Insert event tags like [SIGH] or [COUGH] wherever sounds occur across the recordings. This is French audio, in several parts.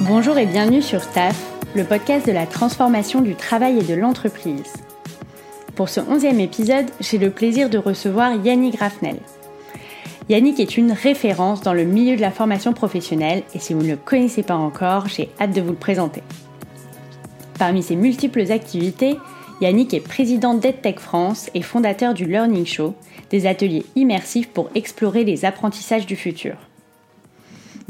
Bonjour et bienvenue sur TAF, le podcast de la transformation du travail et de l'entreprise. Pour ce onzième épisode, j'ai le plaisir de recevoir Yannick Raffnel. Yannick est une référence dans le milieu de la formation professionnelle et si vous ne le connaissez pas encore, j'ai hâte de vous le présenter. Parmi ses multiples activités, Yannick est président d'EdTech France et fondateur du Learning Show, des ateliers immersifs pour explorer les apprentissages du futur.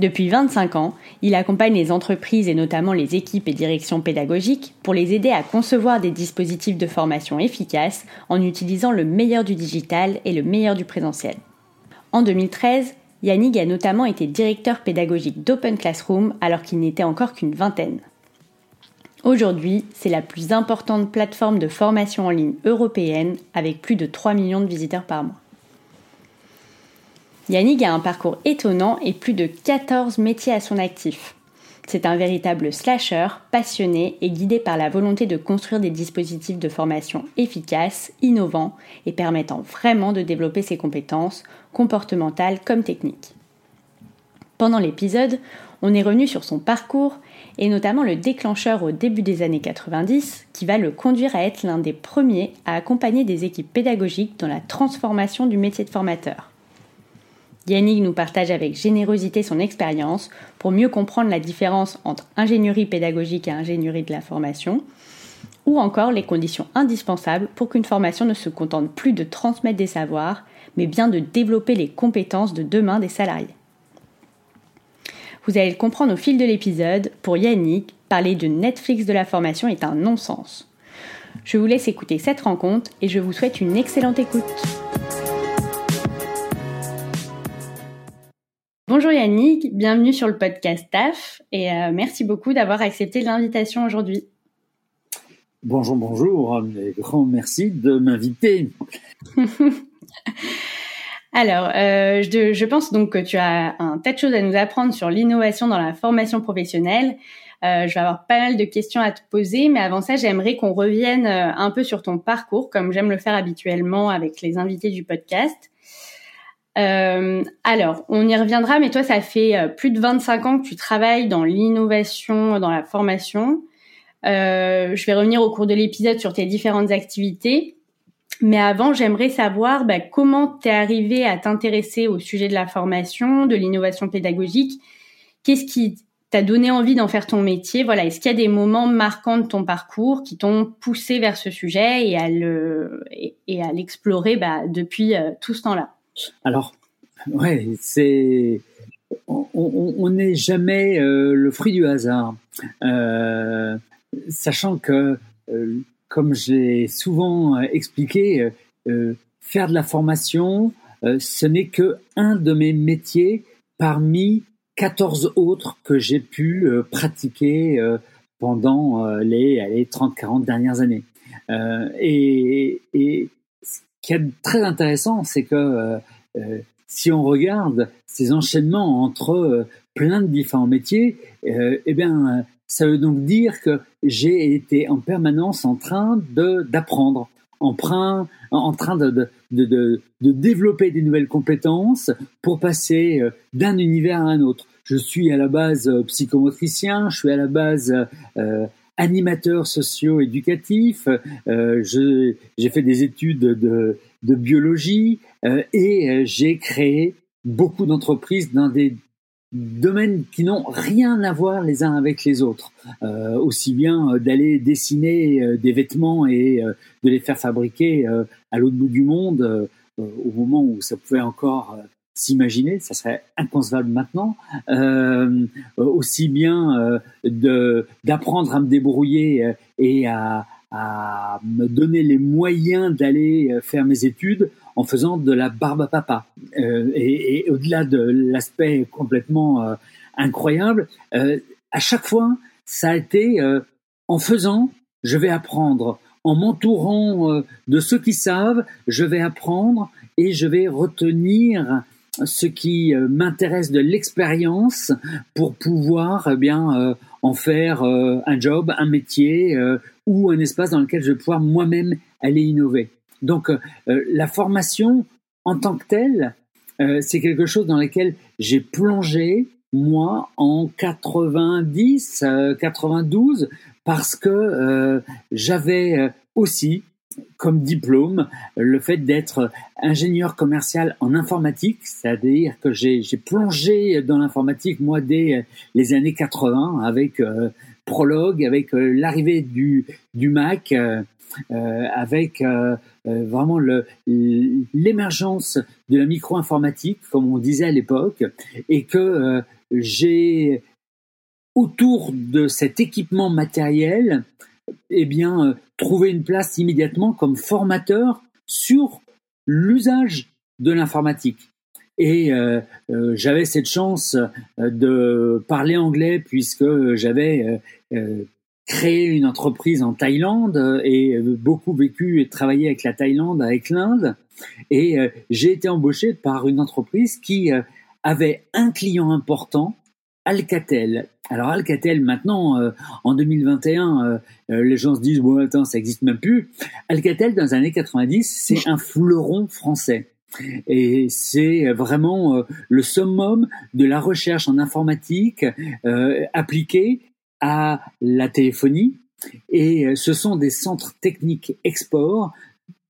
Depuis 25 ans, il accompagne les entreprises et notamment les équipes et directions pédagogiques pour les aider à concevoir des dispositifs de formation efficaces en utilisant le meilleur du digital et le meilleur du présentiel. En 2013, Yannick a notamment été directeur pédagogique d'Open Classroom alors qu'il n'était encore qu'une vingtaine. Aujourd'hui, c'est la plus importante plateforme de formation en ligne européenne avec plus de 3 millions de visiteurs par mois. Yannick a un parcours étonnant et plus de 14 métiers à son actif. C'est un véritable slasher, passionné et guidé par la volonté de construire des dispositifs de formation efficaces, innovants et permettant vraiment de développer ses compétences, comportementales comme techniques. Pendant l'épisode, on est revenu sur son parcours et notamment le déclencheur au début des années 90 qui va le conduire à être l'un des premiers à accompagner des équipes pédagogiques dans la transformation du métier de formateur. Yannick nous partage avec générosité son expérience pour mieux comprendre la différence entre ingénierie pédagogique et ingénierie de la formation, ou encore les conditions indispensables pour qu'une formation ne se contente plus de transmettre des savoirs, mais bien de développer les compétences de demain des salariés. Vous allez le comprendre au fil de l'épisode, pour Yannick, parler de Netflix de la formation est un non-sens. Je vous laisse écouter cette rencontre et je vous souhaite une excellente écoute. Bonjour Yannick, bienvenue sur le podcast TAF et euh, merci beaucoup d'avoir accepté l'invitation aujourd'hui. Bonjour, bonjour, grand merci de m'inviter. [LAUGHS] Alors, euh, je, pense donc que tu as un tas de choses à nous apprendre sur l'innovation dans la formation professionnelle. Euh, je vais avoir pas mal de questions à te poser, mais avant ça, j'aimerais qu'on revienne un peu sur ton parcours, comme j'aime le faire habituellement avec les invités du podcast. Euh, alors, on y reviendra, mais toi, ça fait euh, plus de 25 ans que tu travailles dans l'innovation, dans la formation. Euh, je vais revenir au cours de l'épisode sur tes différentes activités. Mais avant, j'aimerais savoir bah, comment tu es arrivé à t'intéresser au sujet de la formation, de l'innovation pédagogique. Qu'est-ce qui t'a donné envie d'en faire ton métier? Voilà, est-ce qu'il y a des moments marquants de ton parcours qui t'ont poussé vers ce sujet et à le l'explorer bah, depuis tout ce temps-là? Alors, ouais, c'est on n'est jamais euh, le fruit du hasard, euh, sachant que, euh, comme j'ai souvent expliqué, faire de la formation, ce n'est que un de mes métiers parmi 14 autres que j'ai pu pratiquer pendant les, les 30-40 dernières années. et qui est très intéressant, c'est que euh, euh, si on regarde ces enchaînements entre euh, plein de différents métiers, eh bien, ça veut donc dire que j'ai été en permanence en train d'apprendre, en train, en train de, de, de, de, développer des nouvelles compétences pour passer d'un univers à un autre. Je suis à la base psychomotricien, je suis à la base euh, animateur socio-éducatif, euh, j'ai fait des études de, biologie euh, et euh, j'ai créé beaucoup d'entreprises dans des domaines qui n'ont rien à voir les uns avec les autres. Aussi bien d'aller dessiner des vêtements et de les faire fabriquer à l'autre bout du monde au moment où ça pouvait encore s'imaginer, ça serait inconcevable maintenant, euh, aussi bien euh, d'apprendre à me débrouiller euh, et à, à me donner les moyens d'aller euh, faire mes études en faisant de la barbe à papa. Euh, et, et au-delà de l'aspect complètement incroyable, à chaque fois, ça a été en faisant, je vais apprendre. En m'entourant de ceux qui savent, je vais apprendre et je vais retenir ce qui euh, m'intéresse de l'expérience pour pouvoir eh bien euh, en faire euh, un job, un métier ou un espace dans lequel je vais pouvoir moi-même aller innover. Donc la formation en tant que telle, c'est quelque chose dans lequel j'ai plongé moi, en 90, 92, parce que j'avais aussi comme diplôme le fait d'être ingénieur commercial en informatique, c'est-à-dire que j'ai plongé dans l'informatique moi dès les années 80 avec euh, Prologue, avec euh, l'arrivée du, Mac, euh, avec vraiment l'émergence de la micro-informatique, comme on disait à l'époque, et que j'ai autour de cet équipement matériel eh bien, euh, trouver une place immédiatement comme formateur sur l'usage de l'informatique. Et euh, euh, j'avais cette chance de parler anglais puisque j'avais créé une entreprise en Thaïlande et beaucoup vécu et travaillé avec la Thaïlande, avec l'Inde. Et j'ai été embauché par une entreprise qui avait un client important Alcatel. Alors Alcatel, maintenant, euh, en 2021, euh, euh, les gens se disent, bon, attends, ça existe même plus. Alcatel, dans les années 90, c'est un fleuron français. Et c'est vraiment le summum de la recherche en informatique appliquée à la téléphonie. Et ce sont des centres techniques export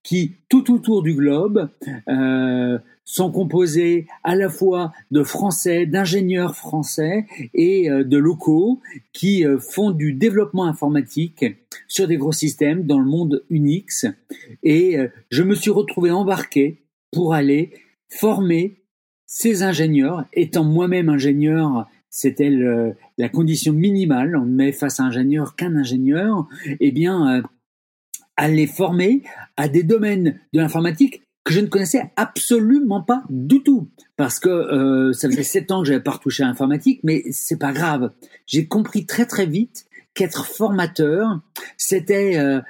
qui, tout autour du globe, euh, sont composés à la fois de Français, d'ingénieurs français et euh, de locaux qui euh, font du développement informatique sur des gros systèmes dans le monde Unix. Et euh, je me suis retrouvé embarqué pour aller former ces ingénieurs, étant moi-même ingénieur c'était la condition minimale. On ne met face à un ingénieur qu'un ingénieur. Eh bien, à les former à des domaines de l'informatique que je ne connaissais absolument pas du tout. Parce que euh, ça faisait sept ans que j'avais pas retouché à l'informatique mais c'est pas grave. J'ai compris très très vite qu'être formateur c'était euh,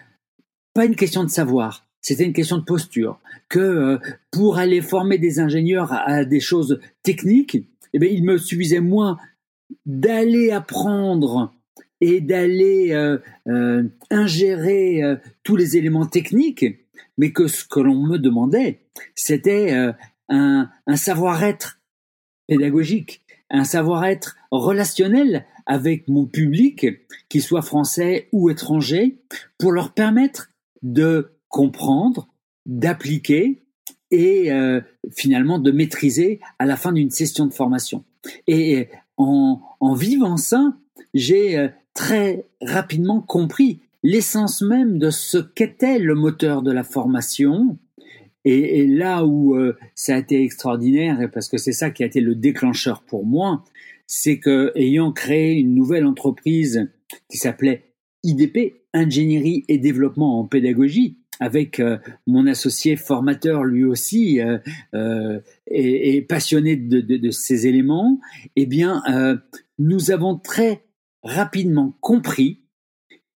pas une question de savoir c'était une question de posture. Que euh, pour aller former des ingénieurs à, des choses techniques eh bien il me suffisait moins d'aller apprendre et d'aller euh, euh, ingérer euh, tous les éléments techniques, mais que ce que l'on me demandait, c'était un, un savoir-être pédagogique, un savoir-être relationnel avec mon public, qu'il soit français ou étranger, pour leur permettre de comprendre, d'appliquer et finalement de maîtriser à la fin d'une session de formation. Et en, en vivant ça, j'ai très rapidement compris l'essence même de ce qu'était le moteur de la formation. Et, là où euh, ça a été extraordinaire, parce que c'est ça qui a été le déclencheur pour moi, c'est que ayant créé une nouvelle entreprise qui s'appelait IDP, Ingénierie et Développement en Pédagogie, avec euh, mon associé formateur lui aussi euh, et, passionné de, de, ces éléments, eh bien, nous avons très rapidement compris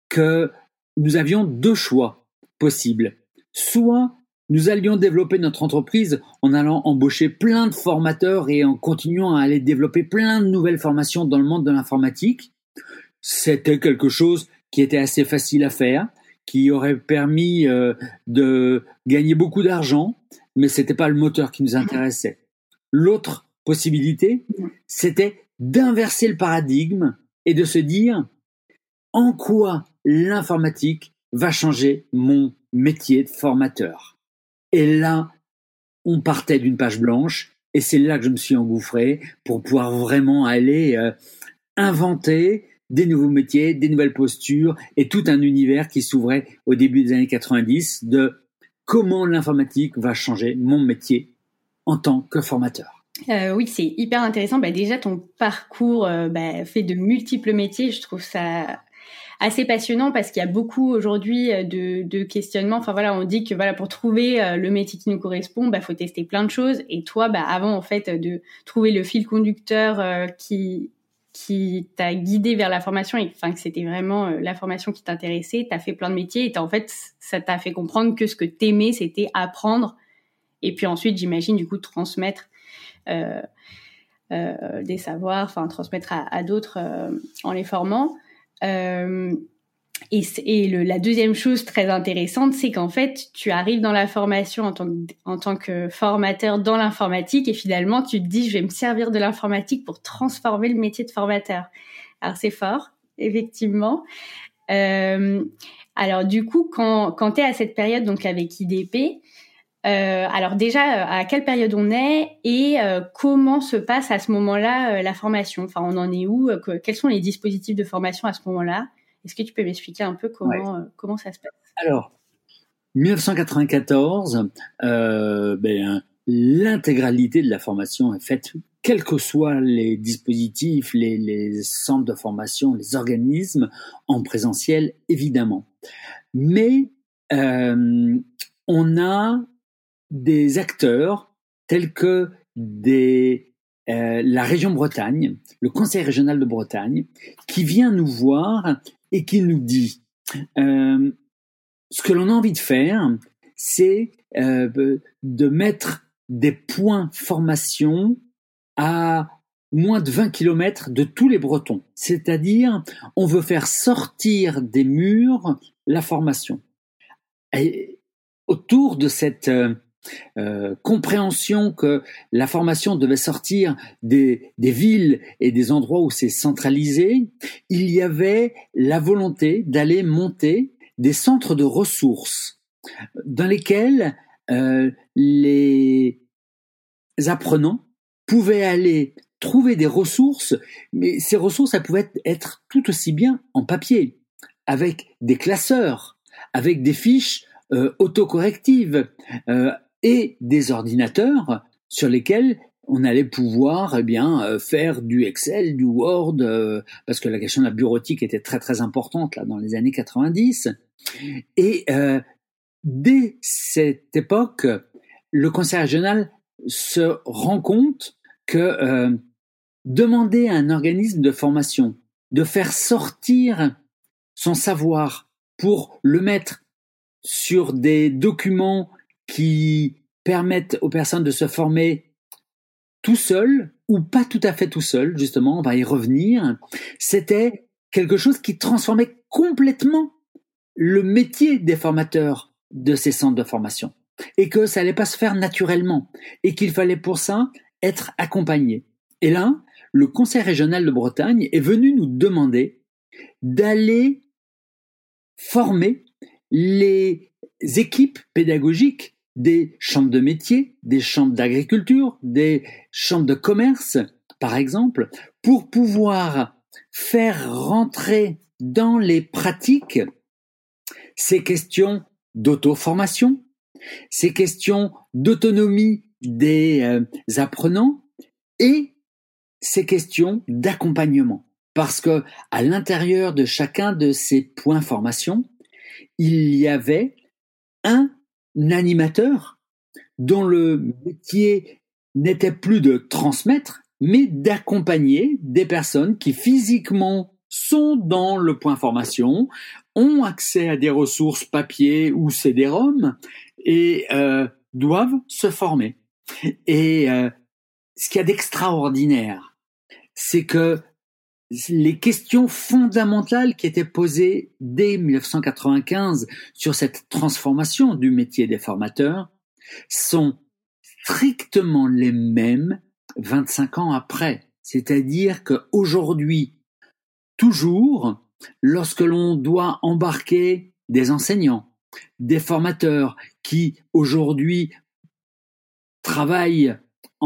que nous avions deux choix possibles. Soit nous allions développer notre entreprise en allant embaucher plein de formateurs et en continuant à aller développer plein de nouvelles formations dans le monde de l'informatique. C'était quelque chose qui était assez facile à faire, qui aurait permis euh, de gagner beaucoup d'argent, mais c'était pas le moteur qui nous intéressait. L'autre possibilité, c'était d'inverser le paradigme et de se dire en quoi l'informatique va changer mon métier de formateur. Et là, on partait d'une page blanche et c'est là que je me suis engouffré pour pouvoir vraiment aller euh, inventer des nouveaux métiers, des nouvelles postures et tout un univers qui s'ouvrait au début des années 90 de comment l'informatique va changer mon métier en tant que formateur. Euh, oui, c'est hyper intéressant. Bah, déjà, ton parcours euh, bah, fait de multiples métiers. Je trouve ça assez passionnant parce qu'il y a beaucoup aujourd'hui euh, de, de, questionnements. Enfin voilà, on dit que voilà pour trouver le métier qui nous correspond, bah faut tester plein de choses. Et toi, bah avant en fait de trouver le fil conducteur qui qui t'a guidé vers la formation et enfin que c'était vraiment la formation qui t'intéressait, t'as fait plein de métiers et en fait ça t'a fait comprendre que ce que t'aimais c'était apprendre et puis ensuite j'imagine du coup transmettre des savoirs, enfin transmettre à, d'autres euh, en les formant. et, la deuxième chose très intéressante, c'est qu'en fait, tu arrives dans la formation en tant que, formateur dans l'informatique et finalement, tu te dis, je vais me servir de l'informatique pour transformer le métier de formateur. Alors, c'est fort, effectivement. Euh, alors, du coup, quand, quand tu es à cette période, donc avec IDP, euh, alors déjà, à quelle période on est et euh, comment se passe à ce moment-là euh, la formation? Enfin, on en est où? Quels sont les dispositifs de formation à ce moment-là? Est-ce que tu peux m'expliquer un peu comment, euh, comment ça se passe? Alors, 1994, euh, ben, l'intégralité de la formation est faite, quels que soient les dispositifs, les, centres de formation, les organismes, en présentiel, évidemment. Mais euh, on a des acteurs tels que des la région Bretagne, le Conseil régional de Bretagne, qui vient nous voir et qui nous dit euh, ce que l'on a envie de faire, c'est euh, de mettre des points formation à moins de 20 km de tous les Bretons. C'est-à-dire, on veut faire sortir des murs la formation. Autour de cette euh, compréhension que la formation devait sortir des, villes et des endroits où c'est centralisé, il y avait la volonté d'aller monter des centres de ressources dans lesquels euh, les apprenants pouvaient aller trouver des ressources, mais ces ressources, elles pouvaient être tout aussi bien en papier, avec des classeurs, avec des fiches euh, autocorrectives, et des ordinateurs sur lesquels on allait pouvoir eh bien euh, faire du Excel, du Word, euh, parce que la question de la bureautique était très très importante là dans les années 90. Et euh, dès cette époque, le Conseil régional se rend compte que demander à un organisme de formation de faire sortir son savoir pour le mettre sur des documents qui permettent aux personnes de se former tout seul ou pas tout à fait tout seul, justement, on va y revenir, c'était quelque chose qui transformait complètement le métier des formateurs de ces centres de formation et que ça allait pas se faire naturellement et qu'il fallait pour ça être accompagné. Et là, le Conseil régional de Bretagne est venu nous demander d'aller former les équipes pédagogiques des chambres de métier, des chambres d'agriculture, des chambres de commerce, par exemple, pour pouvoir faire rentrer dans les pratiques ces questions d'auto-formation, ces questions d'autonomie des euh, apprenants et ces questions d'accompagnement. Parce que à l'intérieur de chacun de ces points formation, il y avait un animateur dont le métier n'était plus de transmettre, mais d'accompagner des personnes qui physiquement sont dans le point formation, ont accès à des ressources papier ou CD-ROM et euh, doivent se former. Et euh, ce qu'il y a d'extraordinaire, c'est que les questions fondamentales qui étaient posées dès 1995 sur cette transformation du métier des formateurs sont strictement les mêmes 25 ans après. C'est-à-dire qu'aujourd'hui, toujours, lorsque l'on doit embarquer des enseignants, des formateurs qui aujourd'hui travaillent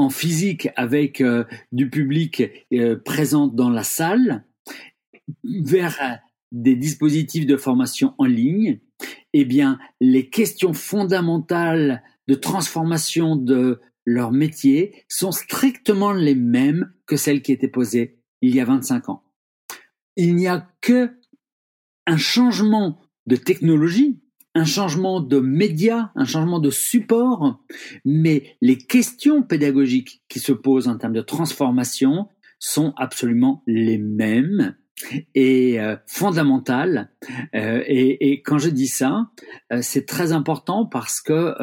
physique avec euh, du public euh, présent dans la salle vers des dispositifs de formation en ligne, eh bien, les questions fondamentales de transformation de leur métier sont strictement les mêmes que celles qui étaient posées il y a 25 ans. Il n'y a que un changement de technologie un changement de média, un changement de support, mais les questions pédagogiques qui se posent en termes de transformation sont absolument les mêmes et euh, fondamentales. Euh, et, quand je dis ça, euh, c'est très important parce que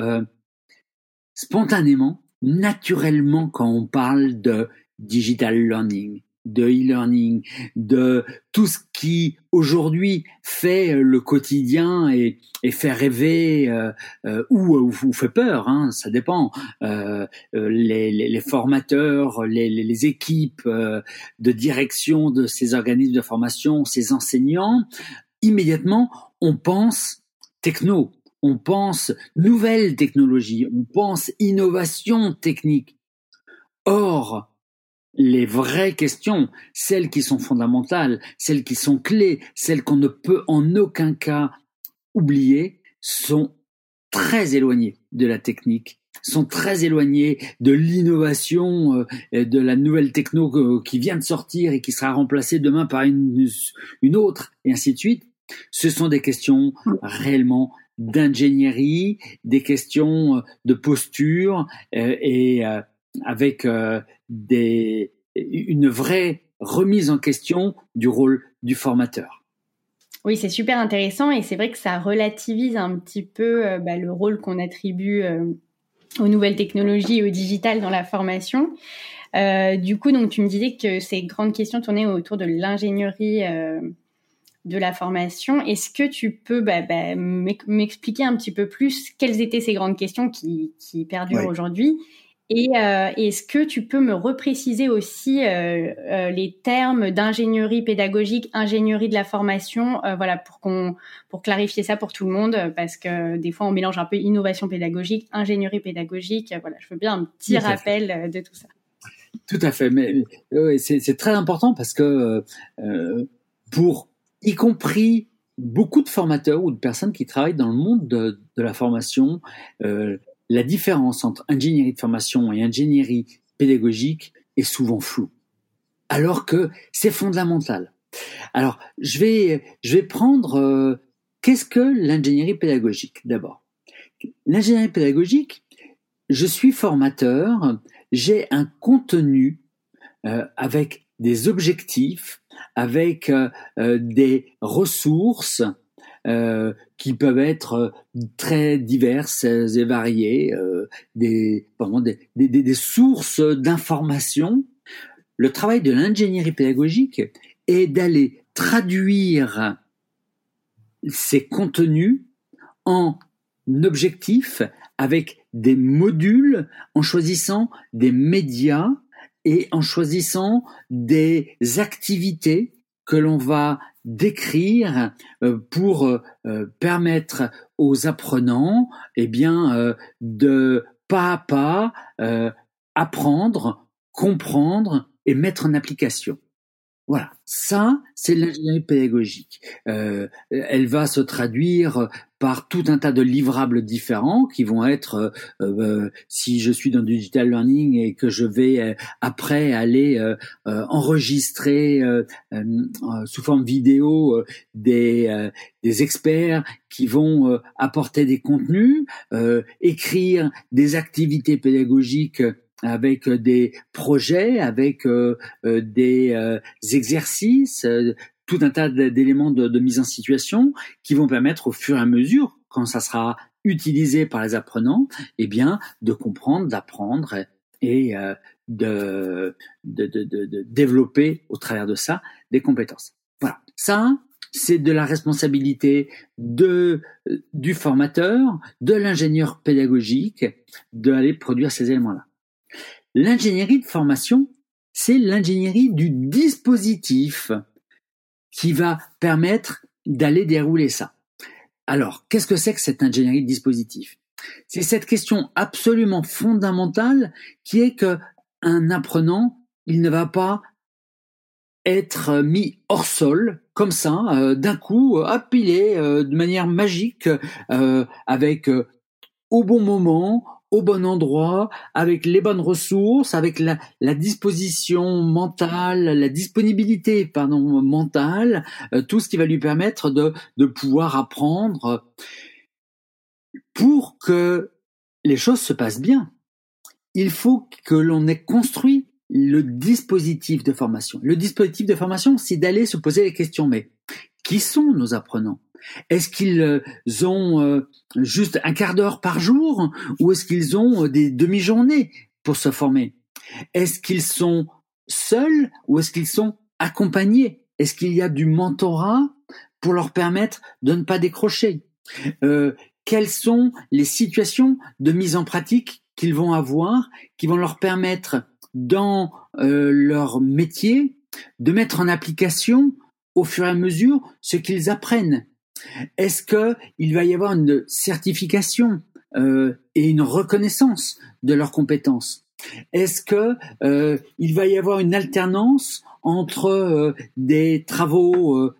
spontanément, naturellement, quand on parle de digital learning, de e-learning, de tout ce qui aujourd'hui fait le quotidien et, fait rêver euh, euh, ou, ou, fait peur, hein, ça dépend. Euh, les, formateurs, les, les équipes de direction de ces organismes de formation, ces enseignants, immédiatement on pense techno, on pense nouvelles technologies, on pense innovation technique. Or, les vraies questions, celles qui sont fondamentales, celles qui sont clés, celles qu'on ne peut en aucun cas oublier, sont très éloignées de la technique, sont très éloignées de l'innovation, euh, de la nouvelle techno euh, qui vient de sortir et qui sera remplacée demain par une, autre, et ainsi de suite. Ce sont des questions réellement d'ingénierie, des questions euh, de posture et avec des, une vraie remise en question du rôle du formateur. Oui, c'est super intéressant et c'est vrai que ça relativise un petit peu euh, bah, le rôle qu'on attribue euh, aux nouvelles technologies et au digital dans la formation. Euh, du coup, donc tu me disais que ces grandes questions tournaient autour de l'ingénierie de la formation. Est-ce que tu peux bah, bah, m'expliquer un petit peu plus quelles étaient ces grandes questions qui, perdurent aujourd'hui et euh, est-ce que tu peux me repréciser aussi euh, euh, les termes d'ingénierie pédagogique, ingénierie de la formation, voilà pour qu'on pour clarifier ça pour tout le monde parce que des fois on mélange un peu innovation pédagogique, ingénierie pédagogique. Voilà, je veux bien un petit rappel de tout ça. Tout à fait, mais c'est très important parce que pour y compris beaucoup de formateurs ou de personnes qui travaillent dans le monde de, de la formation, euh, la différence entre ingénierie de formation et ingénierie pédagogique est souvent floue, alors que c'est fondamental. Alors, je vais, je vais prendre euh, qu'est-ce que l'ingénierie pédagogique d'abord? L'ingénierie pédagogique, je suis formateur, j'ai un contenu euh, avec des objectifs, avec euh, des ressources, euh, qui peuvent être euh, très diverses et variées, euh, des, des, des, des, sources d'informations. Le travail de l'ingénierie pédagogique est d'aller traduire ces contenus en objectifs avec des modules, en choisissant des médias et en choisissant des activités que l'on va décrire euh, pour euh, euh, permettre aux apprenants eh bien de pas à pas apprendre, comprendre et mettre en application. Voilà, ça, c'est l'ingénierie pédagogique. Euh, elle va se traduire par tout un tas de livrables différents qui vont être, euh, euh, si je suis dans du digital learning et que je vais après aller enregistrer sous forme vidéo des, des experts qui vont apporter des contenus, écrire des activités pédagogiques avec euh, des projets, avec euh, euh, des exercices, tout un tas d'éléments de, mise en situation qui vont permettre au fur et à mesure, quand ça sera utilisé par les apprenants, eh bien, de comprendre, d'apprendre et de, développer au travers de ça des compétences. Voilà. Ça, c'est de la responsabilité du formateur, de l'ingénieur pédagogique, d'aller produire ces éléments-là. L'ingénierie de formation, c'est l'ingénierie du dispositif qui va permettre d'aller dérouler ça. Alors, qu'est-ce que c'est que cette ingénierie de dispositif? C'est cette question absolument fondamentale qui est que un apprenant, il ne va pas être mis hors sol comme ça, euh, d'un coup, appelé euh, de manière magique, euh, avec au bon moment, au bon endroit, avec les bonnes ressources, avec la, disposition mentale, la disponibilité pardon mentale, euh, tout ce qui va lui permettre de, de pouvoir apprendre pour que les choses se passent bien. Il faut que l'on ait construit le dispositif de formation. Le dispositif de formation, c'est d'aller se poser les questions. Mais qui sont nos apprenants? Est-ce qu'ils euh, ont euh, juste un quart d'heure par jour ou est-ce qu'ils ont euh, des demi-journées pour se former? Est-ce qu'ils sont seuls ou est-ce qu'ils sont accompagnés? Est-ce qu'il y a du mentorat pour leur permettre de ne pas décrocher? Quelles sont les situations de mise en pratique qu'ils vont avoir, qui vont leur permettre dans leur métier de mettre en application au fur et à mesure ce qu'ils apprennent? Est-ce qu'il va y avoir une certification euh, et une reconnaissance de leurs compétences? Est-ce que euh, va y avoir une alternance entre euh, des travaux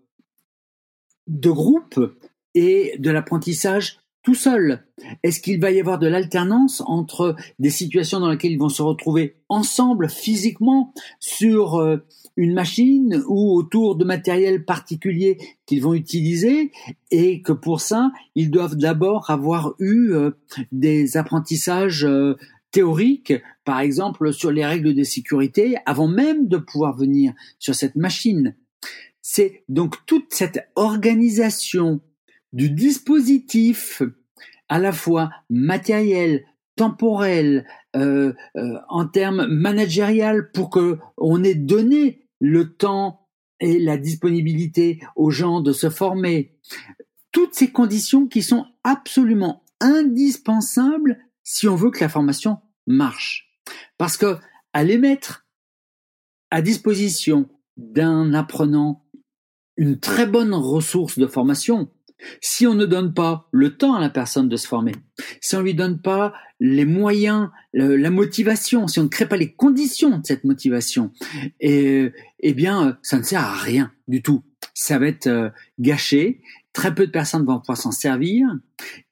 de groupe et de l'apprentissage tout seul Est-ce qu'il va y avoir de l'alternance entre des situations dans lesquelles ils vont se retrouver ensemble physiquement sur une machine ou autour de matériel particulier qu'ils vont utiliser? Et que pour ça, ils doivent d'abord avoir eu euh, des apprentissages euh, théoriques, par exemple sur les règles de sécurité, avant même de pouvoir venir sur cette machine. C'est donc toute cette organisation du dispositif à la fois matériel, temporel, euh, en termes managérial, pour que on ait donné le temps et la disponibilité aux gens de se former. Toutes ces conditions qui sont absolument indispensables si on veut que la formation marche. Parce que à les mettre à disposition d'un apprenant une très bonne ressource de formation, si on ne donne pas le temps à la personne de se former, si on lui donne pas les moyens, la motivation, si on ne crée pas les conditions de cette motivation, eh bien, ça ne sert à rien du tout. Ça va être euh, gâché. Très peu de personnes vont pouvoir s'en servir.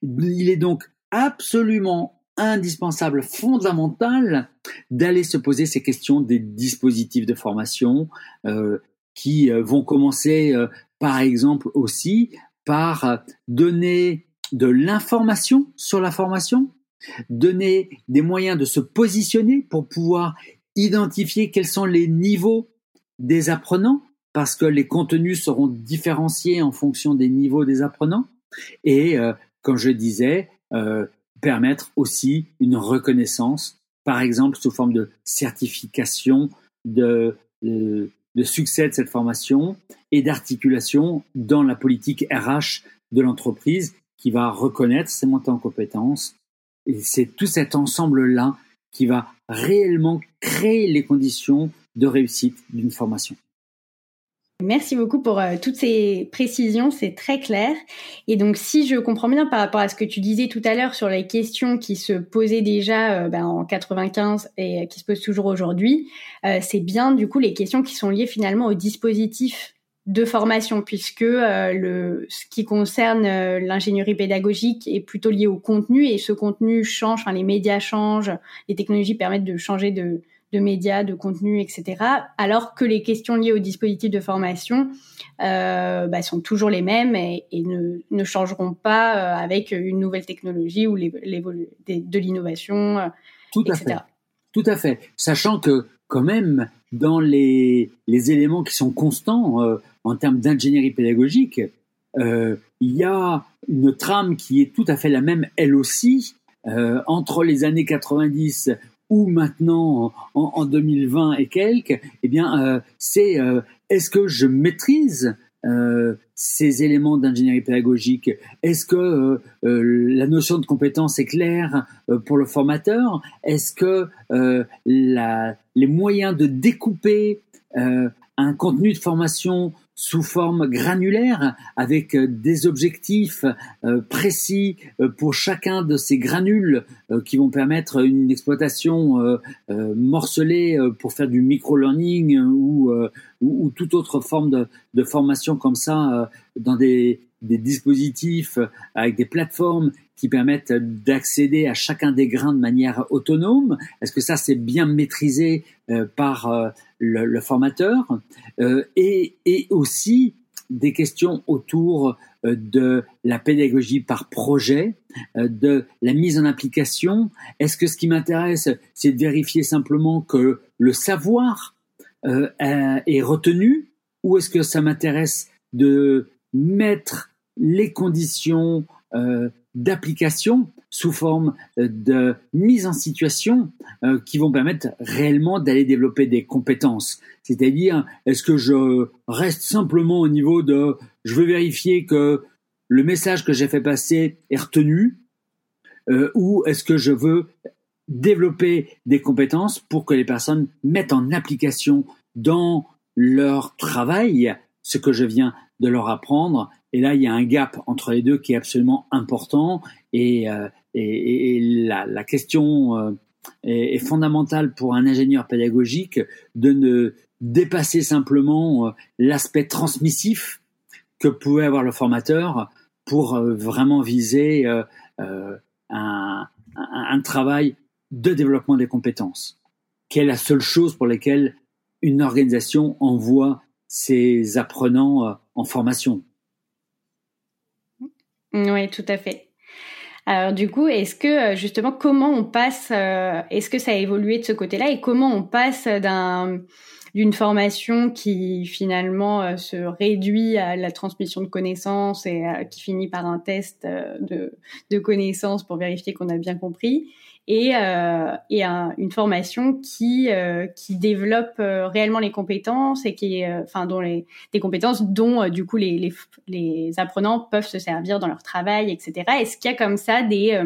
Il est donc absolument indispensable, fondamental, d'aller se poser ces questions des dispositifs de formation euh, qui euh, vont commencer, par exemple, aussi par euh, donner de l'information sur la formation, donner des moyens de se positionner pour pouvoir identifier quels sont les niveaux des apprenants, parce que les contenus seront différenciés en fonction des niveaux des apprenants, et euh, comme je disais, euh, permettre aussi une reconnaissance, par exemple sous forme de certification de, succès de cette formation et d'articulation dans la politique RH de l'entreprise qui va reconnaître ses montées en compétences. Et c'est tout cet ensemble-là qui va réellement créer les conditions de réussite d'une formation. Merci beaucoup pour euh, toutes ces précisions, c'est très clair. Et donc, si je comprends bien par rapport à ce que tu disais tout à l'heure sur les questions qui se posaient déjà euh, ben, en 95 et qui se posent toujours aujourd'hui, euh, c'est bien du coup les questions qui sont liées finalement au dispositif de formation, puisque ce qui concerne l'ingénierie pédagogique est plutôt lié au contenu et ce contenu change, enfin, les médias changent, les technologies permettent de changer de, de médias, de contenu, etc. Alors que les questions liées au dispositif de formation euh, bah, sont toujours les mêmes et, ne, changeront pas euh, avec une nouvelle technologie ou les, de l'innovation, euh, Tout à fait. Tout à fait. Sachant que quand même, dans les, éléments qui sont constants en termes d'ingénierie pédagogique, il y a une trame qui est tout à fait la même, elle aussi, entre les années 90 ou maintenant en, 2020 et quelques, eh bien, euh, c'est euh, est-ce que je maîtrise euh, ces éléments d'ingénierie pédagogique? Est-ce que la notion de compétence est claire pour le formateur? Est-ce que les moyens de découper un contenu de formation sous forme granulaire avec euh, des objectifs euh, précis euh, pour chacun de ces granules qui vont permettre une exploitation morcelée pour faire du micro-learning ou, ou, toute autre forme de, formation comme ça dans des dispositifs avec des plateformes qui permettent d'accéder à chacun des grains de manière autonome. Est-ce que ça c'est bien maîtrisé par le, formateur? Euh, et, aussi des questions autour euh, de la pédagogie par projet, euh, de la mise en application. Est-ce que ce qui m'intéresse, c'est de vérifier simplement que le savoir est retenu? Ou est-ce que ça m'intéresse de mettre les conditions d'application sous forme de mise en situation qui vont permettre réellement d'aller développer des compétences. C'est-à-dire, est-ce que je reste simplement au niveau de je veux vérifier que le message que j'ai fait passer est retenu ou est-ce que je veux développer des compétences pour que les personnes mettent en application dans leur travail ce que je viens de leur apprendre. Et là, il y a un gap entre les deux qui est absolument important. Et, euh, la, question euh, est, fondamentale pour un ingénieur pédagogique de ne dépasser simplement euh, l'aspect transmissif que pouvait avoir le formateur pour vraiment viser un, un, travail de développement des compétences, qui est la seule chose pour laquelle une organisation envoie ses apprenants en formation. Oui, tout à fait. Alors du coup, est-ce que euh, justement, comment on passe, euh, est-ce que ça a évolué de ce côté-là et comment on passe d'un d'une formation qui finalement se réduit à la transmission de connaissances et qui finit par un test de, de connaissances pour vérifier qu'on a bien compris et, euh, et un, une formation qui euh, qui développe euh, réellement les compétences et qui enfin dont les des compétences dont du coup les, les, les apprenants peuvent se servir dans leur travail etc est-ce qu'il y a comme ça des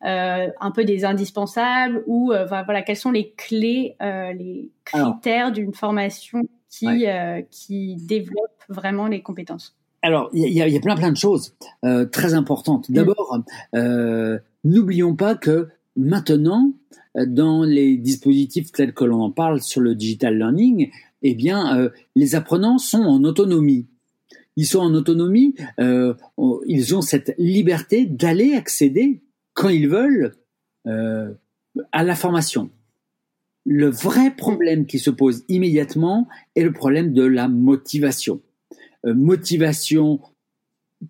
un peu des indispensables ou voilà quelles sont les clés les critères d'une formation qui qui développe vraiment les compétences? Alors, il y a, y a, plein plein de choses très importantes. Mm. D'abord, n'oublions pas que Maintenant, euh, dans les dispositifs tels que l'on en parle sur le digital learning, eh bien, euh, les apprenants sont en autonomie. Ils sont en autonomie, euh, ils ont cette liberté d'aller accéder quand ils veulent à la formation. Le vrai problème qui se pose immédiatement est le problème de la motivation. Motivation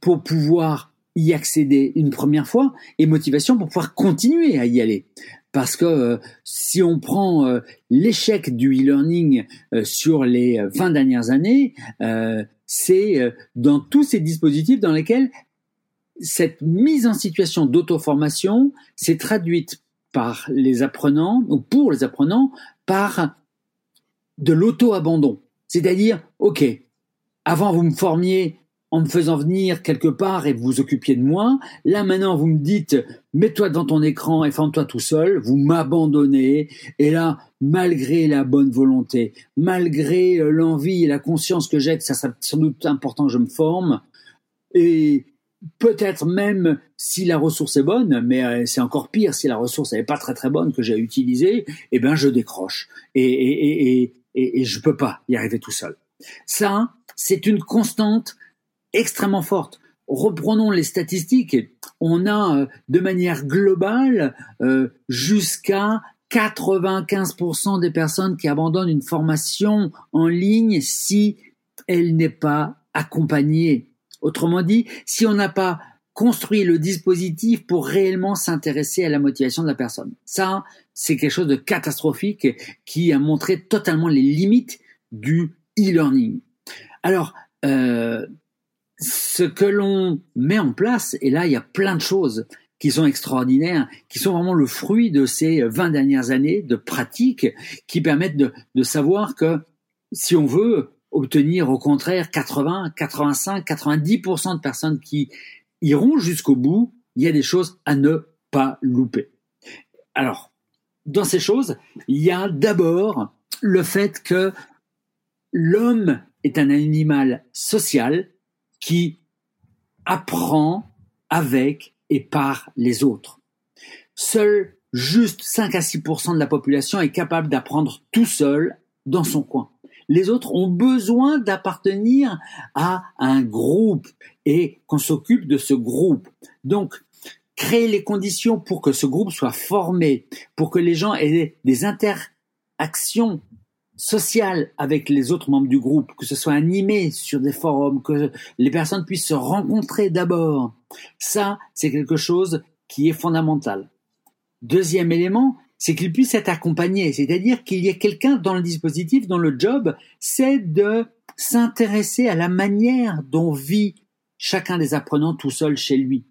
pour pouvoir y accéder une première fois et motivation pour pouvoir continuer à y aller. Parce que euh, si on prend euh, l'échec du e-learning euh, sur les 20 dernières années, c'est dans tous ces dispositifs dans lesquels cette mise en situation d'auto-formation s'est traduite par les apprenants, ou pour les apprenants, par de l'auto-abandon. C'est-à-dire, OK, avant vous me formiez en me faisant venir quelque part et vous vous occupiez de moi. Là maintenant, vous me dites, mets-toi devant ton écran et forme-toi tout seul. Vous m'abandonnez. Et là, malgré la bonne volonté, malgré euh, l'envie et la conscience que j'ai que ça serait sans doute important que je me forme, et peut-être même si la ressource est bonne, mais euh, c'est encore pire si la ressource n'est pas très très bonne que j'ai utilisée, eh ben je décroche et, et, et, et, et je peux pas y arriver tout seul. Ça, c'est une constante extrêmement forte. Reprenons les statistiques. On a euh, de manière globale euh, jusqu'à 95% des personnes qui abandonnent une formation en ligne si elle n'est pas accompagnée. Autrement dit, si on n'a pas construit le dispositif pour réellement s'intéresser à la motivation de la personne. Ça, c'est quelque chose de catastrophique qui a montré totalement les limites du e-learning. Alors, euh, ce que l'on met en place, et là il y a plein de choses qui sont extraordinaires, qui sont vraiment le fruit de ces 20 dernières années de pratique, qui permettent de, de savoir que si on veut obtenir au contraire 80, 85, 90% de personnes qui iront jusqu'au bout, il y a des choses à ne pas louper. Alors, dans ces choses, il y a d'abord le fait que l'homme est un animal social qui apprend avec et par les autres. Seul juste 5 à 6% de la population est capable d'apprendre tout seul dans son coin. Les autres ont besoin d'appartenir à un groupe et qu'on s'occupe de ce groupe. Donc, créer les conditions pour que ce groupe soit formé, pour que les gens aient des interactions social avec les autres membres du groupe, que ce soit animé sur des forums, que les personnes puissent se rencontrer d'abord. Ça, c'est quelque chose qui est fondamental. Deuxième élément, c'est qu'il puisse être accompagné, c'est-à-dire qu'il y ait quelqu'un dans le dispositif dont le job, c'est de s'intéresser à la manière dont vit chacun des apprenants tout seul chez lui.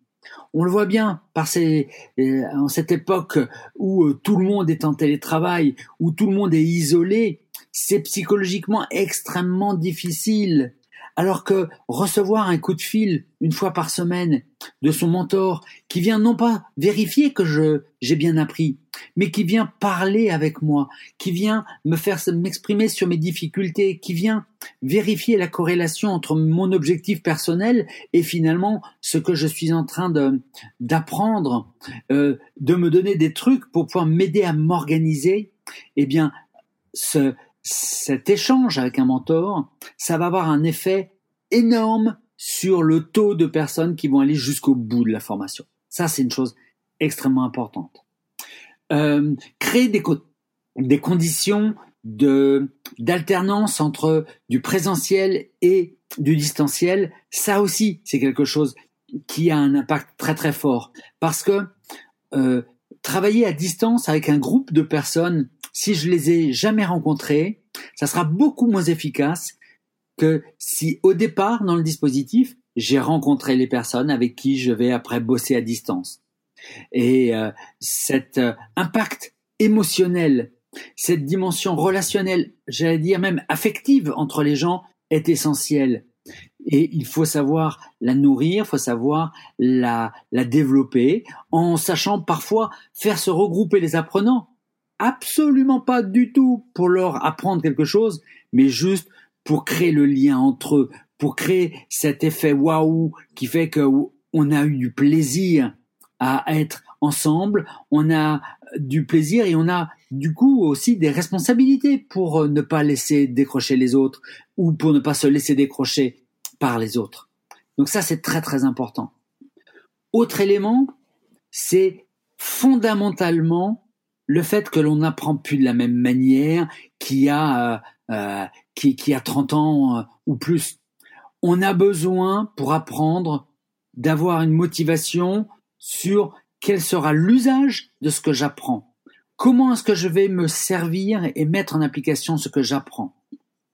On le voit bien par ces, euh, en cette époque où euh, tout le monde est en télétravail, où tout le monde est isolé, c'est psychologiquement extrêmement difficile. Alors que recevoir un coup de fil une fois par semaine de son mentor qui vient non pas vérifier que je j'ai bien appris, mais qui vient parler avec moi, qui vient me faire m'exprimer sur mes difficultés, qui vient vérifier la corrélation entre mon objectif personnel et finalement ce que je suis en train de d'apprendre, euh, de me donner des trucs pour pouvoir m'aider à m'organiser, eh bien ce cet échange avec un mentor, ça va avoir un effet énorme sur le taux de personnes qui vont aller jusqu'au bout de la formation. Ça, c'est une chose extrêmement importante. Euh, créer des, des conditions de d'alternance entre du présentiel et du distanciel, ça aussi, c'est quelque chose qui a un impact très très fort parce que euh, travailler à distance avec un groupe de personnes si je les ai jamais rencontrés, ça sera beaucoup moins efficace que si au départ dans le dispositif, j'ai rencontré les personnes avec qui je vais après bosser à distance. Et euh, cet euh, impact émotionnel, cette dimension relationnelle, j'allais dire même affective entre les gens est essentielle. Et il faut savoir la nourrir, il faut savoir la, la développer, en sachant parfois faire se regrouper les apprenants absolument pas du tout pour leur apprendre quelque chose, mais juste pour créer le lien entre eux, pour créer cet effet waouh qui fait que on a eu du plaisir à être ensemble, on a du plaisir et on a du coup aussi des responsabilités pour ne pas laisser décrocher les autres ou pour ne pas se laisser décrocher par les autres. Donc ça c'est très très important. Autre élément, c'est fondamentalement le fait que l'on n'apprend plus de la même manière qu'il y a, euh, euh, qui, a 30 ans euh, ou plus. On a besoin, pour apprendre, d'avoir une motivation sur quel sera l'usage de ce que j'apprends. Comment est-ce que je vais me servir et mettre en application ce que j'apprends?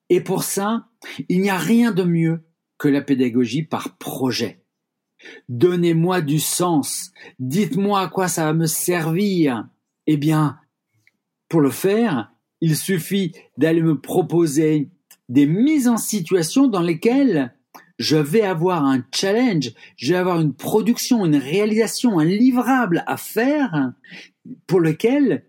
Et pour ça, il n'y a rien de mieux que la pédagogie par projet. Donnez-moi du sens. Dites-moi à quoi ça va me servir. Eh bien, pour le faire, il suffit d'aller me proposer des mises en situation dans lesquelles je vais avoir un challenge, je vais avoir une production, une réalisation, un livrable à faire pour lequel,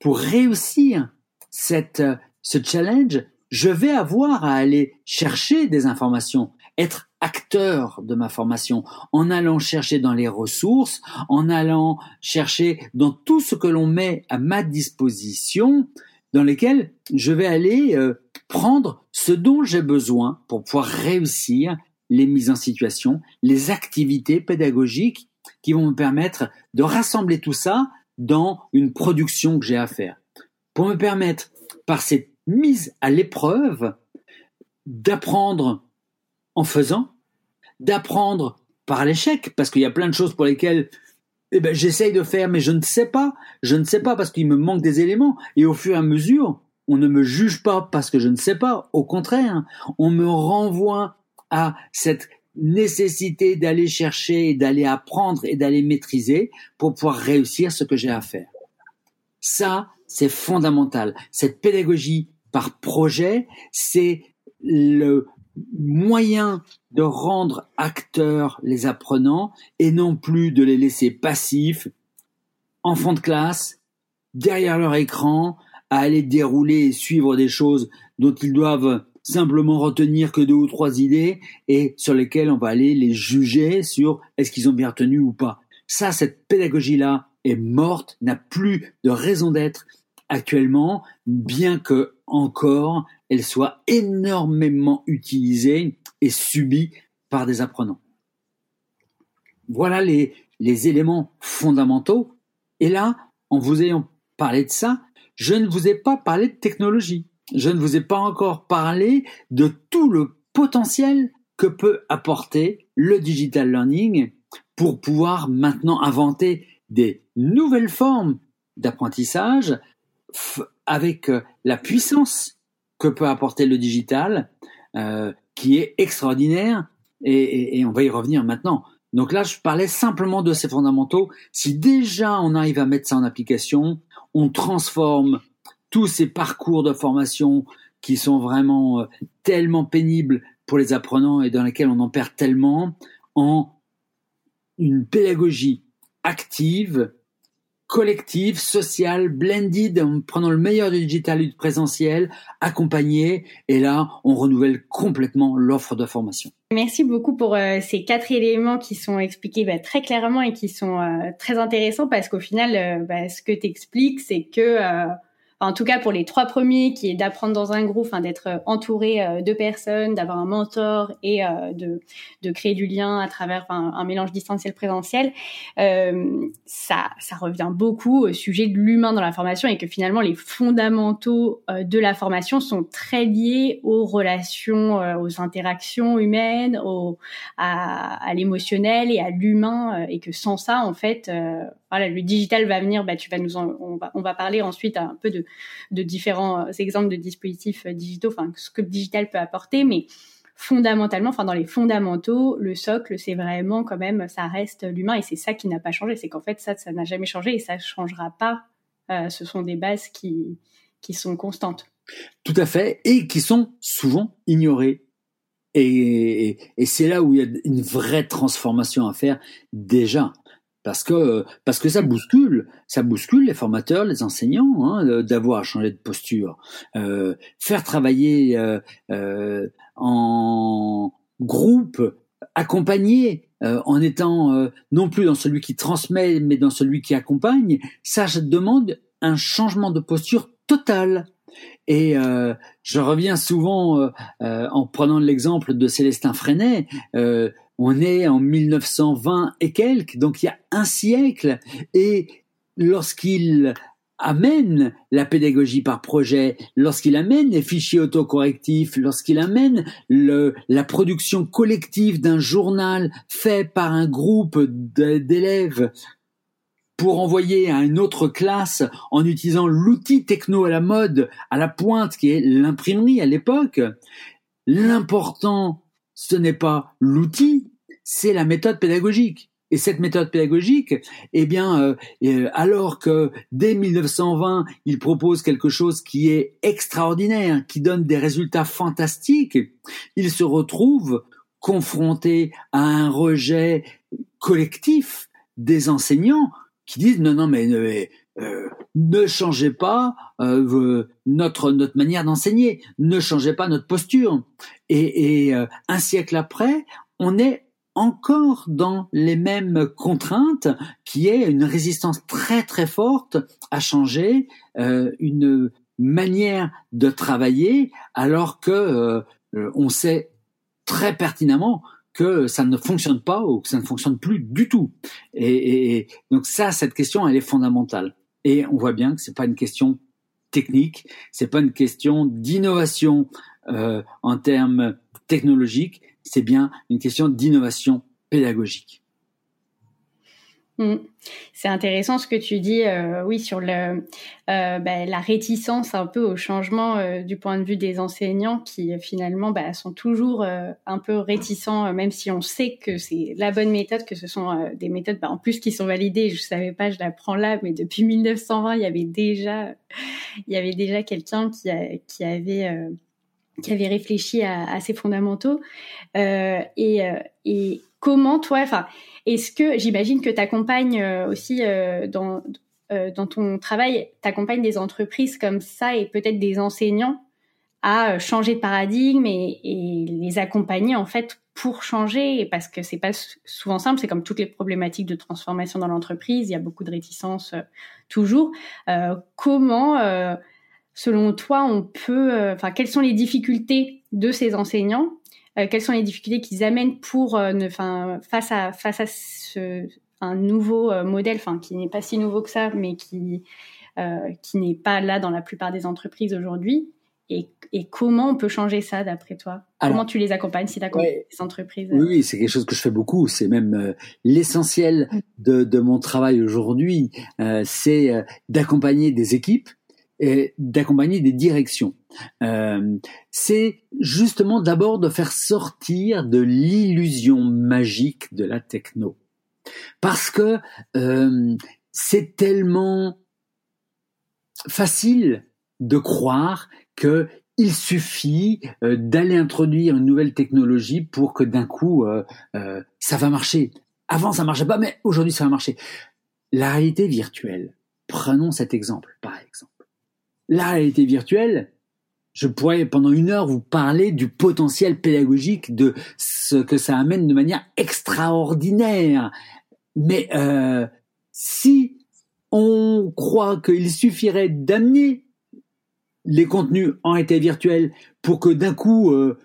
pour réussir ce challenge, je vais avoir à aller chercher des informations, être acteur de ma formation, en allant chercher dans les ressources, en allant chercher dans tout ce que l'on met à ma disposition, dans lesquels je vais aller euh, prendre ce dont j'ai besoin pour pouvoir réussir les mises en situation, les activités pédagogiques qui vont me permettre de rassembler tout ça dans une production que j'ai à faire. Pour me permettre, par cette mise à l'épreuve, d'apprendre en faisant, d'apprendre par l'échec, parce qu'il y a plein de choses pour lesquelles eh ben, j'essaye de faire, mais je ne sais pas. Je ne sais pas parce qu'il me manque des éléments. Et au fur et à mesure, on ne me juge pas parce que je ne sais pas. Au contraire, on me renvoie à cette nécessité d'aller chercher, d'aller apprendre et d'aller maîtriser pour pouvoir réussir ce que j'ai à faire. Ça, c'est fondamental. Cette pédagogie par projet, c'est le moyen de rendre acteurs les apprenants et non plus de les laisser passifs, enfants de classe, derrière leur écran, à aller dérouler et suivre des choses dont ils doivent simplement retenir que deux ou trois idées et sur lesquelles on va aller les juger sur est-ce qu'ils ont bien retenu ou pas. Ça, cette pédagogie-là est morte, n'a plus de raison d'être actuellement, bien que encore elle soit énormément utilisée et subie par des apprenants. Voilà les, les éléments fondamentaux. Et là, en vous ayant parlé de ça, je ne vous ai pas parlé de technologie. Je ne vous ai pas encore parlé de tout le potentiel que peut apporter le digital learning pour pouvoir maintenant inventer des nouvelles formes d'apprentissage avec euh, la puissance que peut apporter le digital, euh, qui est extraordinaire, et, on va y revenir maintenant. Donc là, je parlais simplement de ces fondamentaux. Si déjà on arrive à mettre ça en application, on transforme tous ces parcours de formation qui sont vraiment euh, tellement pénibles pour les apprenants et dans lesquels on en perd tellement en une pédagogie active, collective, sociale, blended, en prenant le meilleur du digital et du présentiel, accompagné, et là, on renouvelle complètement l'offre de formation. Merci beaucoup pour euh, ces quatre éléments qui sont expliqués bah, très clairement et qui sont euh, très intéressants parce qu'au final, euh, bah, ce que tu expliques, c'est que en tout cas pour les trois premiers, qui est d'apprendre dans un groupe, enfin, d'être euh, entouré euh, de personnes, d'avoir un mentor et euh, de, créer du lien à travers un mélange distanciel présentiel, ça, revient beaucoup au sujet de l'humain dans la formation et que finalement les fondamentaux de la formation sont très liés aux relations, aux interactions humaines, au, à, à l'émotionnel et à l'humain et que sans ça, en fait, le digital va venir, bah, tu vas nous on, va, parler ensuite un peu de, différents exemples de dispositifs digitaux, enfin, ce que le digital peut apporter, mais fondamentalement, enfin, dans les fondamentaux, le socle, c'est vraiment quand même, ça reste l'humain et c'est ça qui n'a pas changé. C'est qu'en fait, ça, ça n'a jamais changé et ça changera pas. Euh, ce sont des bases qui, qui sont constantes. Tout à fait, et qui sont souvent ignorées. Et c'est là où il y a une vraie transformation à faire déjà parce que parce que ça bouscule, ça bouscule les formateurs, les enseignants, hein, d'avoir à changer de posture, euh, faire travailler euh, euh, en groupe, accompagner, euh, en étant euh, non plus dans celui qui transmet, mais dans celui qui accompagne, ça demande un changement de posture total. Et euh, je reviens souvent en prenant l'exemple de Célestin Freinet. On est en 1920 et quelques, donc il y a un siècle. Et lorsqu'il amène la pédagogie par projet, lorsqu'il amène les fichiers autocorrectifs, lorsqu'il amène le, la production collective d'un journal fait par un groupe d'élèves pour envoyer à une autre classe en utilisant l'outil techno à la mode, à la pointe qui est l'imprimerie à l'époque, l'important ce n'est pas l'outil, c'est la méthode pédagogique. Et cette méthode pédagogique, eh bien, euh, euh, alors que dès 1920, il propose quelque chose qui est extraordinaire, qui donne des résultats fantastiques, il se retrouve confronté à un rejet collectif des enseignants qui disent non, non, mais, euh, ne changez pas notre notre manière d'enseigner, ne changez pas notre posture. Et, et un siècle après, on est encore dans les mêmes contraintes, qui est une résistance très très forte à changer, euh, une manière de travailler, alors que euh, on sait très pertinemment que ça ne fonctionne pas ou que ça ne fonctionne plus du tout. Et donc ça, cette question, elle est fondamentale. Et on voit bien que c'est pas une question technique, c'est pas une question d'innovation euh, en termes technologiques, c'est bien une question d'innovation pédagogique. Mm. C'est intéressant ce que tu dis, euh, oui, sur le, euh, bah, la réticence un peu au changement euh, du point de vue des enseignants qui finalement bah, sont toujours un peu réticents, même si on sait que c'est la bonne méthode, que ce sont des méthodes bah, en plus qui sont validées. Je savais pas, je l'apprends là, mais depuis 1920, il y avait déjà, déjà quelqu'un qui avait qui avait réfléchi à, ces fondamentaux. Euh, et, euh, et comment toi enfin est-ce que j'imagine que tu accompagnes euh, aussi euh, dans euh, dans ton travail tu accompagnes des entreprises comme ça et peut-être des enseignants à changer de paradigme et, et, les accompagner en fait pour changer? Parce que c'est pas souvent simple c'est comme toutes les problématiques de transformation dans l'entreprise il y a beaucoup de réticences toujours. Comment selon toi, on peut, euh, enfin, quelles sont les difficultés de ces enseignants euh, Quelles sont les difficultés qu'ils amènent pour, euh, enfin, face à face à ce, un nouveau modèle, enfin, qui n'est pas si nouveau que ça, mais qui qui n'est pas là dans la plupart des entreprises aujourd'hui? Et, et, comment on peut changer ça d'après toi? Comment tu les accompagnes si tu accompagnes ces entreprises? Oui, oui c'est quelque chose que je fais beaucoup. C'est même l'essentiel de, de, mon travail aujourd'hui. Euh, c'est d'accompagner des équipes d'accompagner des directions. Euh, c'est justement d'abord de faire sortir de l'illusion magique de la techno. Parce que euh, c'est tellement facile de croire que il suffit euh, d'aller introduire une nouvelle technologie pour que d'un coup euh, euh, ça va marcher. Avant ça marchait pas, mais aujourd'hui ça va marcher. La réalité virtuelle. Prenons cet exemple, par exemple. La réalité virtuelle, je pourrais pendant une heure vous parler du potentiel pédagogique de ce que ça amène de manière extraordinaire. Mais euh, si on croit qu'il suffirait d'amener les contenus en réalité virtuelle pour que d'un coup euh,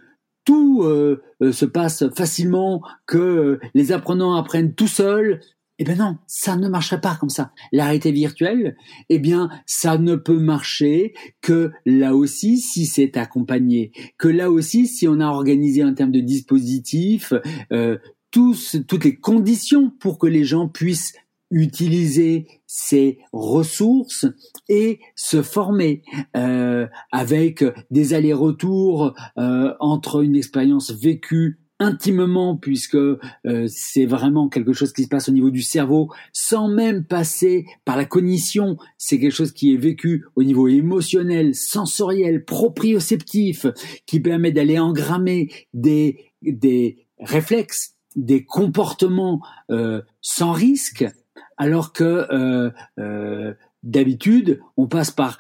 tout euh, se passe facilement, que les apprenants apprennent tout seuls, eh bien non, ça ne marcherait pas comme ça. La réalité virtuelle, eh bien, ça ne peut marcher que là aussi si c'est accompagné, que là aussi si on a organisé en termes de dispositifs euh, tous, toutes les conditions pour que les gens puissent utiliser ces ressources et se former euh, avec des allers-retours euh, entre une expérience vécue intimement puisque euh, c'est vraiment quelque chose qui se passe au niveau du cerveau sans même passer par la cognition. C'est quelque chose qui est vécu au niveau émotionnel, sensoriel, proprioceptif, qui permet d'aller engrammer des, des réflexes, des comportements euh, sans risque, alors que euh, d'habitude on passe par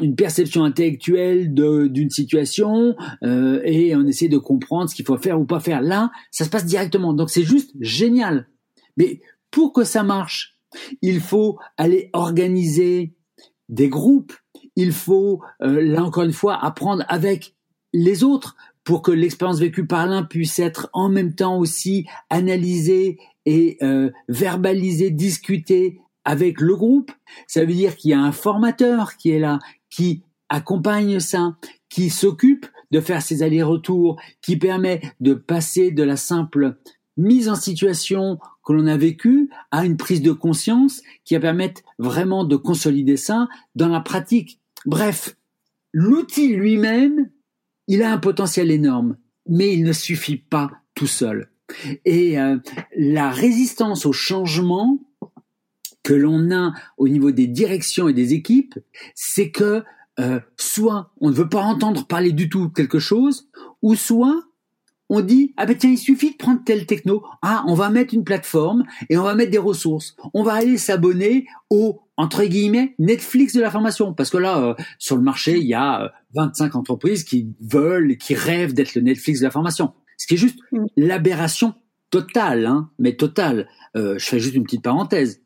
une perception intellectuelle d'une situation euh, et on essaie de comprendre ce qu'il faut faire ou pas faire. Là, ça se passe directement. Donc c'est juste génial. Mais pour que ça marche, il faut aller organiser des groupes. Il faut, euh, là encore une fois, apprendre avec les autres pour que l'expérience vécue par l'un puisse être en même temps aussi analysée et euh, verbalisée, discutée avec le groupe. Ça veut dire qu'il y a un formateur qui est là, qui accompagne ça, qui s'occupe de faire ces allers-retours, qui permet de passer de la simple mise en situation que l'on a vécue à une prise de conscience qui va permettre vraiment de consolider ça dans la pratique. Bref, l'outil lui-même, il a un potentiel énorme, mais il ne suffit pas tout seul. Et euh, la résistance au changement, que l'on a au niveau des directions et des équipes, c'est que euh, soit on ne veut pas entendre parler du tout quelque chose, ou soit on dit ah ben tiens il suffit de prendre tel techno, ah on va mettre une plateforme et on va mettre des ressources, on va aller s'abonner au entre guillemets Netflix de la formation parce que là euh, sur le marché il y a 25 euh, entreprises qui veulent qui rêvent d'être le Netflix de la formation, ce qui est juste mm. l'aberration totale, hein, mais totale. je fais juste une petite parenthèse.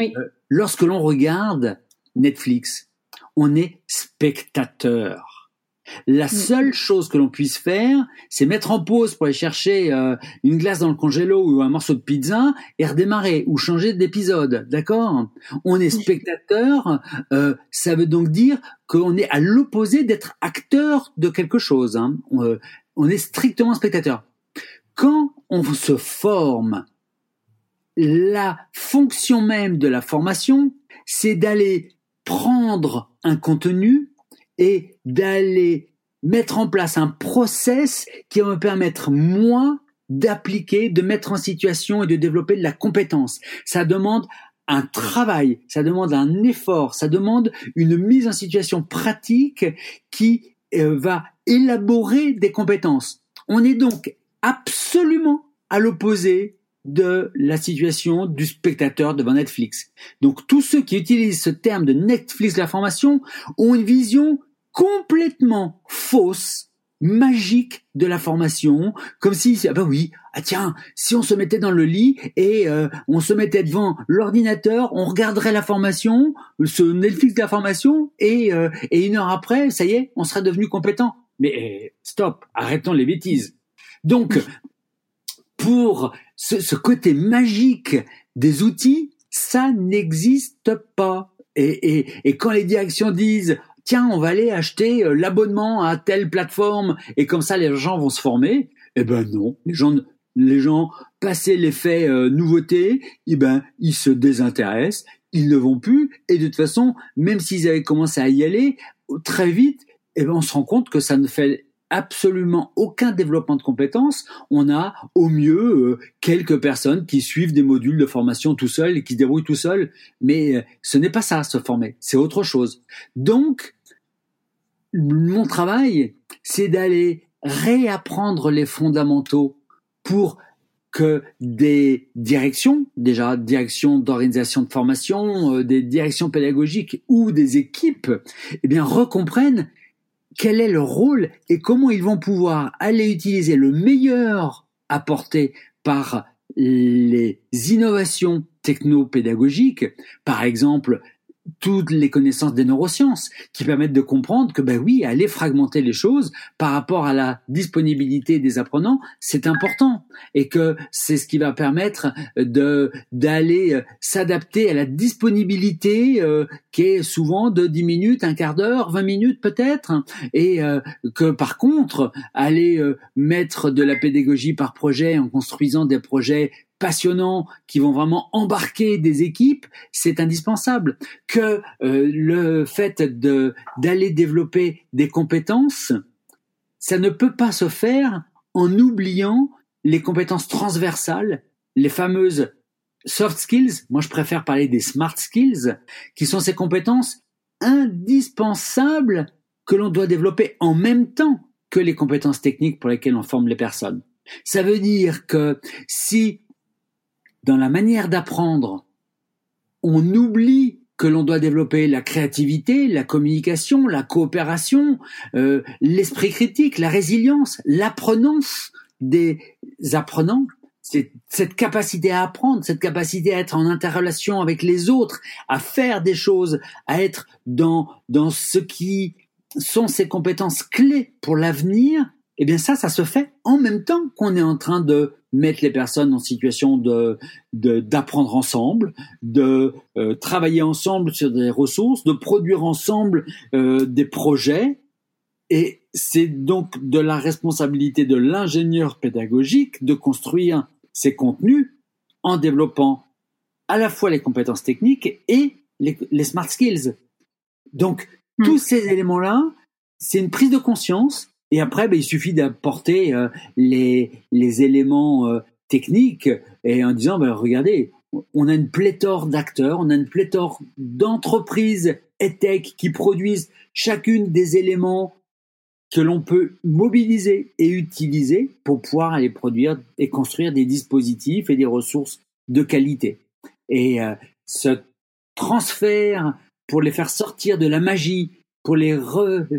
Euh, lorsque l'on regarde Netflix, on est spectateur. La mm. seule chose que l'on puisse faire, c'est mettre en pause pour aller chercher euh, une glace dans le congélo ou un morceau de pizza et redémarrer ou changer d'épisode, d'accord? On est spectateur, euh, ça veut donc dire qu'on est à l'opposé d'être acteur de quelque chose. Hein. on est strictement spectateur. Quand on se forme la fonction même de la formation, c'est d'aller prendre un contenu et d'aller mettre en place un process qui va me permettre, moi, d'appliquer, de mettre en situation et de développer de la compétence. Ça demande un travail, ça demande un effort, ça demande une mise en situation pratique qui euh, va élaborer des compétences. On est donc absolument à l'opposé de la situation du spectateur devant Netflix. Donc tous ceux qui utilisent ce terme de Netflix la formation ont une vision complètement fausse, magique de la formation, comme si ah ben oui, ah tiens, si on se mettait dans le lit et euh, on se mettait devant l'ordinateur, on regarderait la formation, ce Netflix de la formation et euh, et une heure après, ça y est, on serait devenu compétent. Mais eh, stop, arrêtons les bêtises. Donc pour ce, côté magique des outils, ça n'existe pas. Et, et, quand les directions disent tiens, on va aller acheter euh, l'abonnement à telle plateforme et comme ça les gens vont se former, eh ben non, les gens les gens l'effet euh, nouveauté, eh ben ils se désintéressent, ils ne vont plus. Et de toute façon, même s'ils avaient commencé à y aller, très vite, eh ben, on se rend compte que ça ne fait absolument aucun développement de compétences. On a au mieux euh, quelques personnes qui suivent des modules de formation tout seuls et qui se débrouillent tout seuls. Mais euh, ce n'est pas ça, se former. C'est autre chose. Donc, mon travail, c'est d'aller réapprendre les fondamentaux pour que des directions, déjà directions d'organisation de formation, euh, des directions pédagogiques ou des équipes, eh bien recomprennent quel est leur rôle et comment ils vont pouvoir aller utiliser le meilleur apporté par les innovations techno-pédagogiques, par exemple toutes les connaissances des neurosciences qui permettent de comprendre que ben oui, aller fragmenter les choses par rapport à la disponibilité des apprenants, c'est important. Et que c'est ce qui va permettre de d'aller euh, s'adapter à la disponibilité euh, qui est souvent de 10 minutes, un quart d'heure, 20 minutes peut-être. Et euh, que par contre aller mettre de la pédagogie par projet en construisant des projets passionnants qui vont vraiment embarquer des équipes, c'est indispensable. Que euh, le fait de d'aller développer des compétences, ça ne peut pas se faire en oubliant les compétences transversales, les fameuses soft skills. Moi, je préfère parler des smart skills, qui sont ces compétences indispensables que l'on doit développer en même temps que les compétences techniques pour lesquelles on forme les personnes. Ça veut dire que si dans la manière d'apprendre, on oublie que l'on doit développer la créativité, la communication, la coopération, euh, l'esprit critique, la résilience, l'apprenance des apprenants, cette capacité à apprendre, cette capacité à être en interrelation avec les autres, à faire des choses, à être dans dans ce qui sont ces compétences clés pour l'avenir, eh bien ça, ça se fait en même temps qu'on est en train de mettre les personnes en situation de d'apprendre ensemble, de euh, travailler ensemble sur des ressources, de produire ensemble euh, des projets. Et c'est donc de la responsabilité de l'ingénieur pédagogique de construire ces contenus en développant à la fois les compétences techniques et les, les smart skills. Donc, hmm. tous ces éléments-là, c'est une prise de conscience et après, ben, il suffit d'apporter euh, les, les éléments euh, techniques et en disant, ben, regardez, on a une pléthore d'acteurs, on a une pléthore d'entreprises et tech qui produisent chacune des éléments que l'on peut mobiliser et utiliser pour pouvoir aller produire et construire des dispositifs et des ressources de qualité. Et euh, ce transfert pour les faire sortir de la magie pour les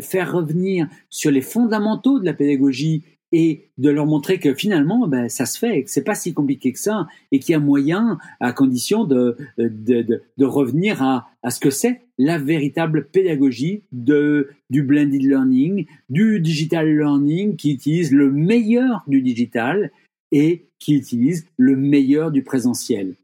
faire revenir sur les fondamentaux de la pédagogie et de leur montrer que finalement, ben, ça se fait, que c'est pas si compliqué que ça, et qu'il y a moyen, à condition de, de, de, de revenir à, à ce que c'est la véritable pédagogie de, du blended learning, du digital learning, qui utilise le meilleur du digital et qui utilise le meilleur du présentiel.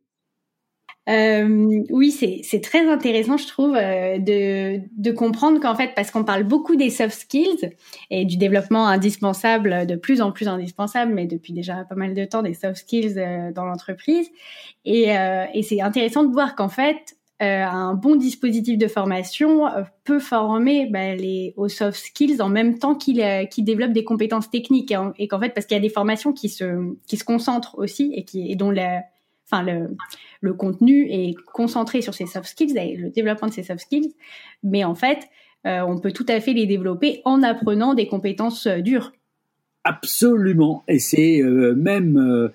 Euh, oui, c'est très intéressant, je trouve, euh, de, de comprendre qu'en fait, parce qu'on parle beaucoup des soft skills et du développement indispensable, de plus en plus indispensable, mais depuis déjà pas mal de temps, des soft skills euh, dans l'entreprise. Et, euh, et c'est intéressant de voir qu'en fait, un bon dispositif de formation peut former bah, les, aux soft skills en même temps qu'il qu'il développe des compétences techniques. Et, qu'en fait, parce qu'il y a des formations qui se, qui se concentrent aussi et, qui, et dont la enfin le, contenu est concentré sur ces soft skills le développement de ces soft skills, mais en fait, euh, on peut tout à fait les développer en apprenant des compétences euh, dures. Absolument, et c'est euh, même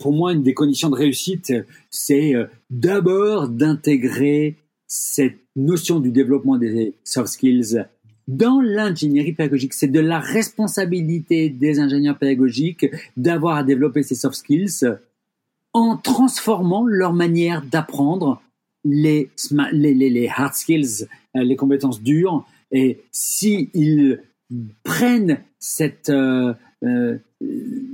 pour moi une des conditions de réussite, c'est d'abord d'intégrer cette notion du développement des soft skills dans l'ingénierie pédagogique. C'est de la responsabilité des ingénieurs pédagogiques d'avoir à développer ces soft skills en transformant leur manière d'apprendre les, les, hard skills, euh, les compétences dures. Et s'ils ils prennent euh, euh,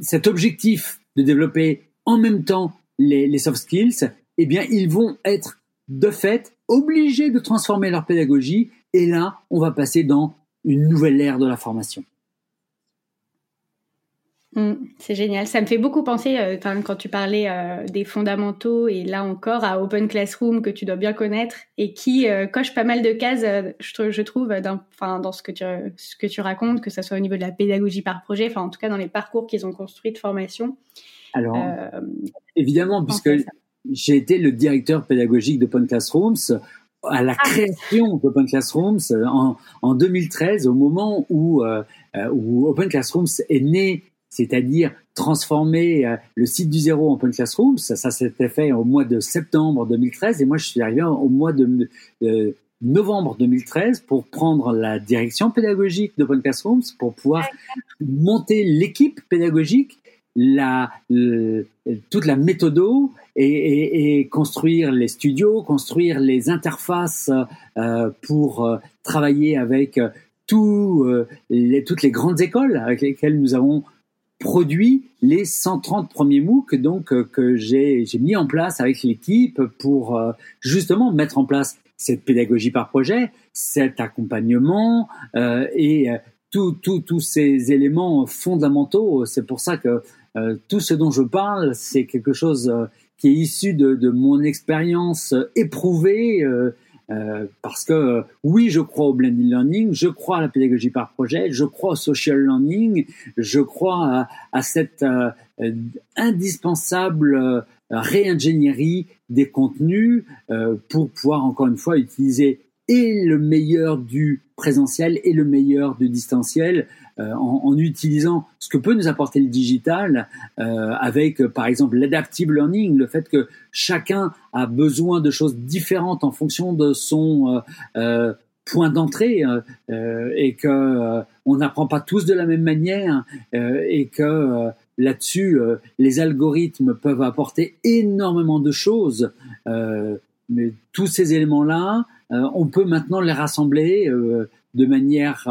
cet objectif de développer en même temps les, les soft skills, eh bien, ils vont être de fait obligés de transformer leur pédagogie. Et là, on va passer dans une nouvelle ère de la formation. Mm, c'est génial. Ça me fait beaucoup penser, euh, quand tu parlais euh, des fondamentaux et là encore à Open Classroom que tu dois bien connaître et qui euh, coche pas mal de cases, je, je, trouve, dans, dans ce que, tu, ce que tu racontes, que ce soit au niveau de la pédagogie par projet, enfin en tout cas dans les parcours qu'ils ont construits de formation. Alors, évidemment, puisque j'ai été le directeur pédagogique d'Open Classrooms à la ah. création d'Open Classrooms en, en, 2013, au moment où, où Open Classrooms est né c'est-à-dire transformer euh, le site du zéro en Open Classroom. Ça, ça s'était fait au mois de septembre 2013 et moi je suis arrivé au mois de, novembre 2013 pour prendre la direction pédagogique d'Open Classrooms, pour pouvoir monter l'équipe pédagogique, la, toute la méthode et, et, construire les studios, construire les interfaces euh, pour euh, travailler avec tout, les, toutes les grandes écoles avec lesquelles nous avons produit les 130 premiers MOOC donc euh, que j'ai mis en place avec l'équipe pour euh, justement mettre en place cette pédagogie par projet, cet accompagnement euh, et tous ces éléments fondamentaux. C'est pour ça que tout ce dont je parle, c'est quelque chose qui est issu de, de mon expérience éprouvée euh, parce que euh, oui, je crois au blended learning, je crois à la pédagogie par projet, je crois au social learning, je crois à, cette euh, indispensable réingénierie des contenus pour pouvoir encore une fois utiliser et le meilleur du présentiel et le meilleur du distanciel euh, en, utilisant ce que peut nous apporter le digital euh, avec par exemple l'adaptive learning, le fait que chacun a besoin de choses différentes en fonction de son euh, point d'entrée et que on n'apprend pas tous de la même manière et que là-dessus les algorithmes peuvent apporter énormément de choses mais tous ces éléments-là, on peut maintenant les rassembler de manière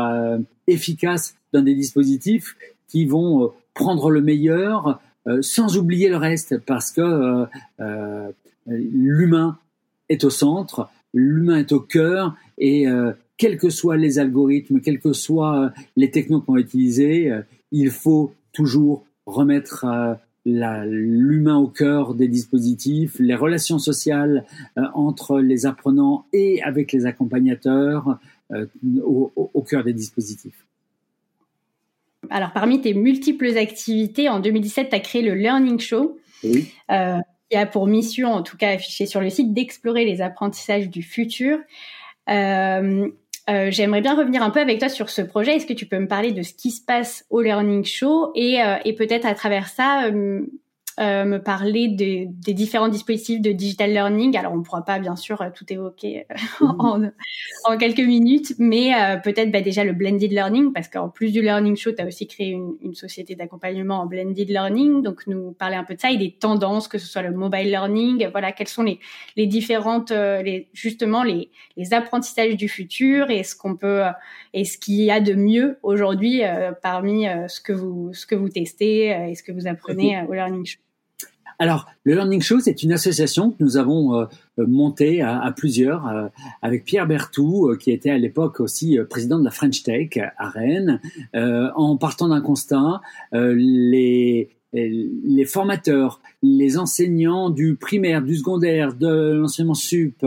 efficace dans des dispositifs qui vont euh, prendre le meilleur euh, sans oublier le reste, parce que euh, l'humain est au centre, l'humain est au cœur, et quels que soient les algorithmes, quels que soient les technos qu'on va utiliser, il faut toujours remettre l'humain au cœur des dispositifs, les relations sociales entre les apprenants et avec les accompagnateurs au, au, cœur des dispositifs. Alors, parmi tes multiples activités, en 2017, tu as créé le Learning Show, euh, qui a pour mission, en tout cas affiché sur le site, d'explorer les apprentissages du futur. Euh, euh, j'aimerais bien revenir un peu avec toi sur ce projet. Est-ce que tu peux me parler de ce qui se passe au Learning Show et, et peut-être à travers ça euh, me parler des différents dispositifs de digital learning. Alors, on ne pourra pas, bien sûr, euh, tout évoquer euh, en, en, quelques minutes, mais peut-être bah, déjà le blended learning, parce qu'en plus du Learning Show, tu as aussi créé une, une société d'accompagnement en blended learning. Donc, nous parler un peu de ça et des tendances, que ce soit le mobile learning. Voilà, quelles sont les, les différentes, les, justement, les, les apprentissages du futur et ce qu'on peut, et ce qu'il y a de mieux aujourd'hui parmi ce que vous, ce que vous testez et ce que vous apprenez au Learning Show. Alors, le Learning Show, c'est une association que nous avons euh, euh, montée à, plusieurs euh, avec Pierre Bertou, qui était à l'époque aussi président de la French Tech à Rennes, en partant d'un constat, les formateurs, les enseignants du primaire, du secondaire, de l'enseignement sup,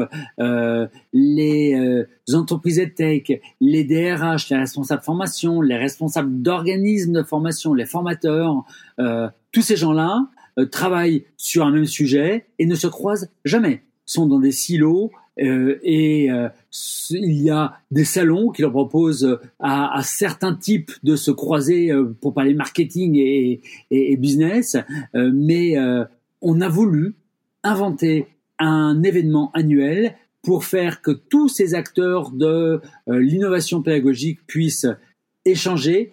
les entreprises tech, les DRH, les responsables de formation, les responsables d'organismes de formation, les formateurs, tous ces gens-là euh, travaillent sur un même sujet et ne se croisent jamais, sont dans des silos euh, et euh, il y a des salons qui leur proposent à, à certains types de se croiser pour parler marketing et, et, et business, mais on a voulu inventer un événement annuel pour faire que tous ces acteurs de l'innovation pédagogique puissent échanger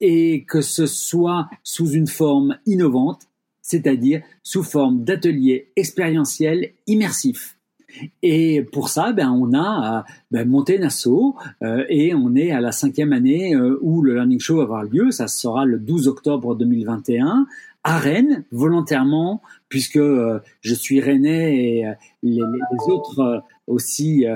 et que ce soit sous une forme innovante c'est-à-dire sous forme d'ateliers expérientiels immersifs. Et pour ça, ben, on a ben, monté Nassau euh, et on est à la cinquième année euh, où le Learning Show va avoir lieu. Ça sera le 12 octobre 2021 à Rennes, volontairement, puisque euh, je suis rennais et les autres aussi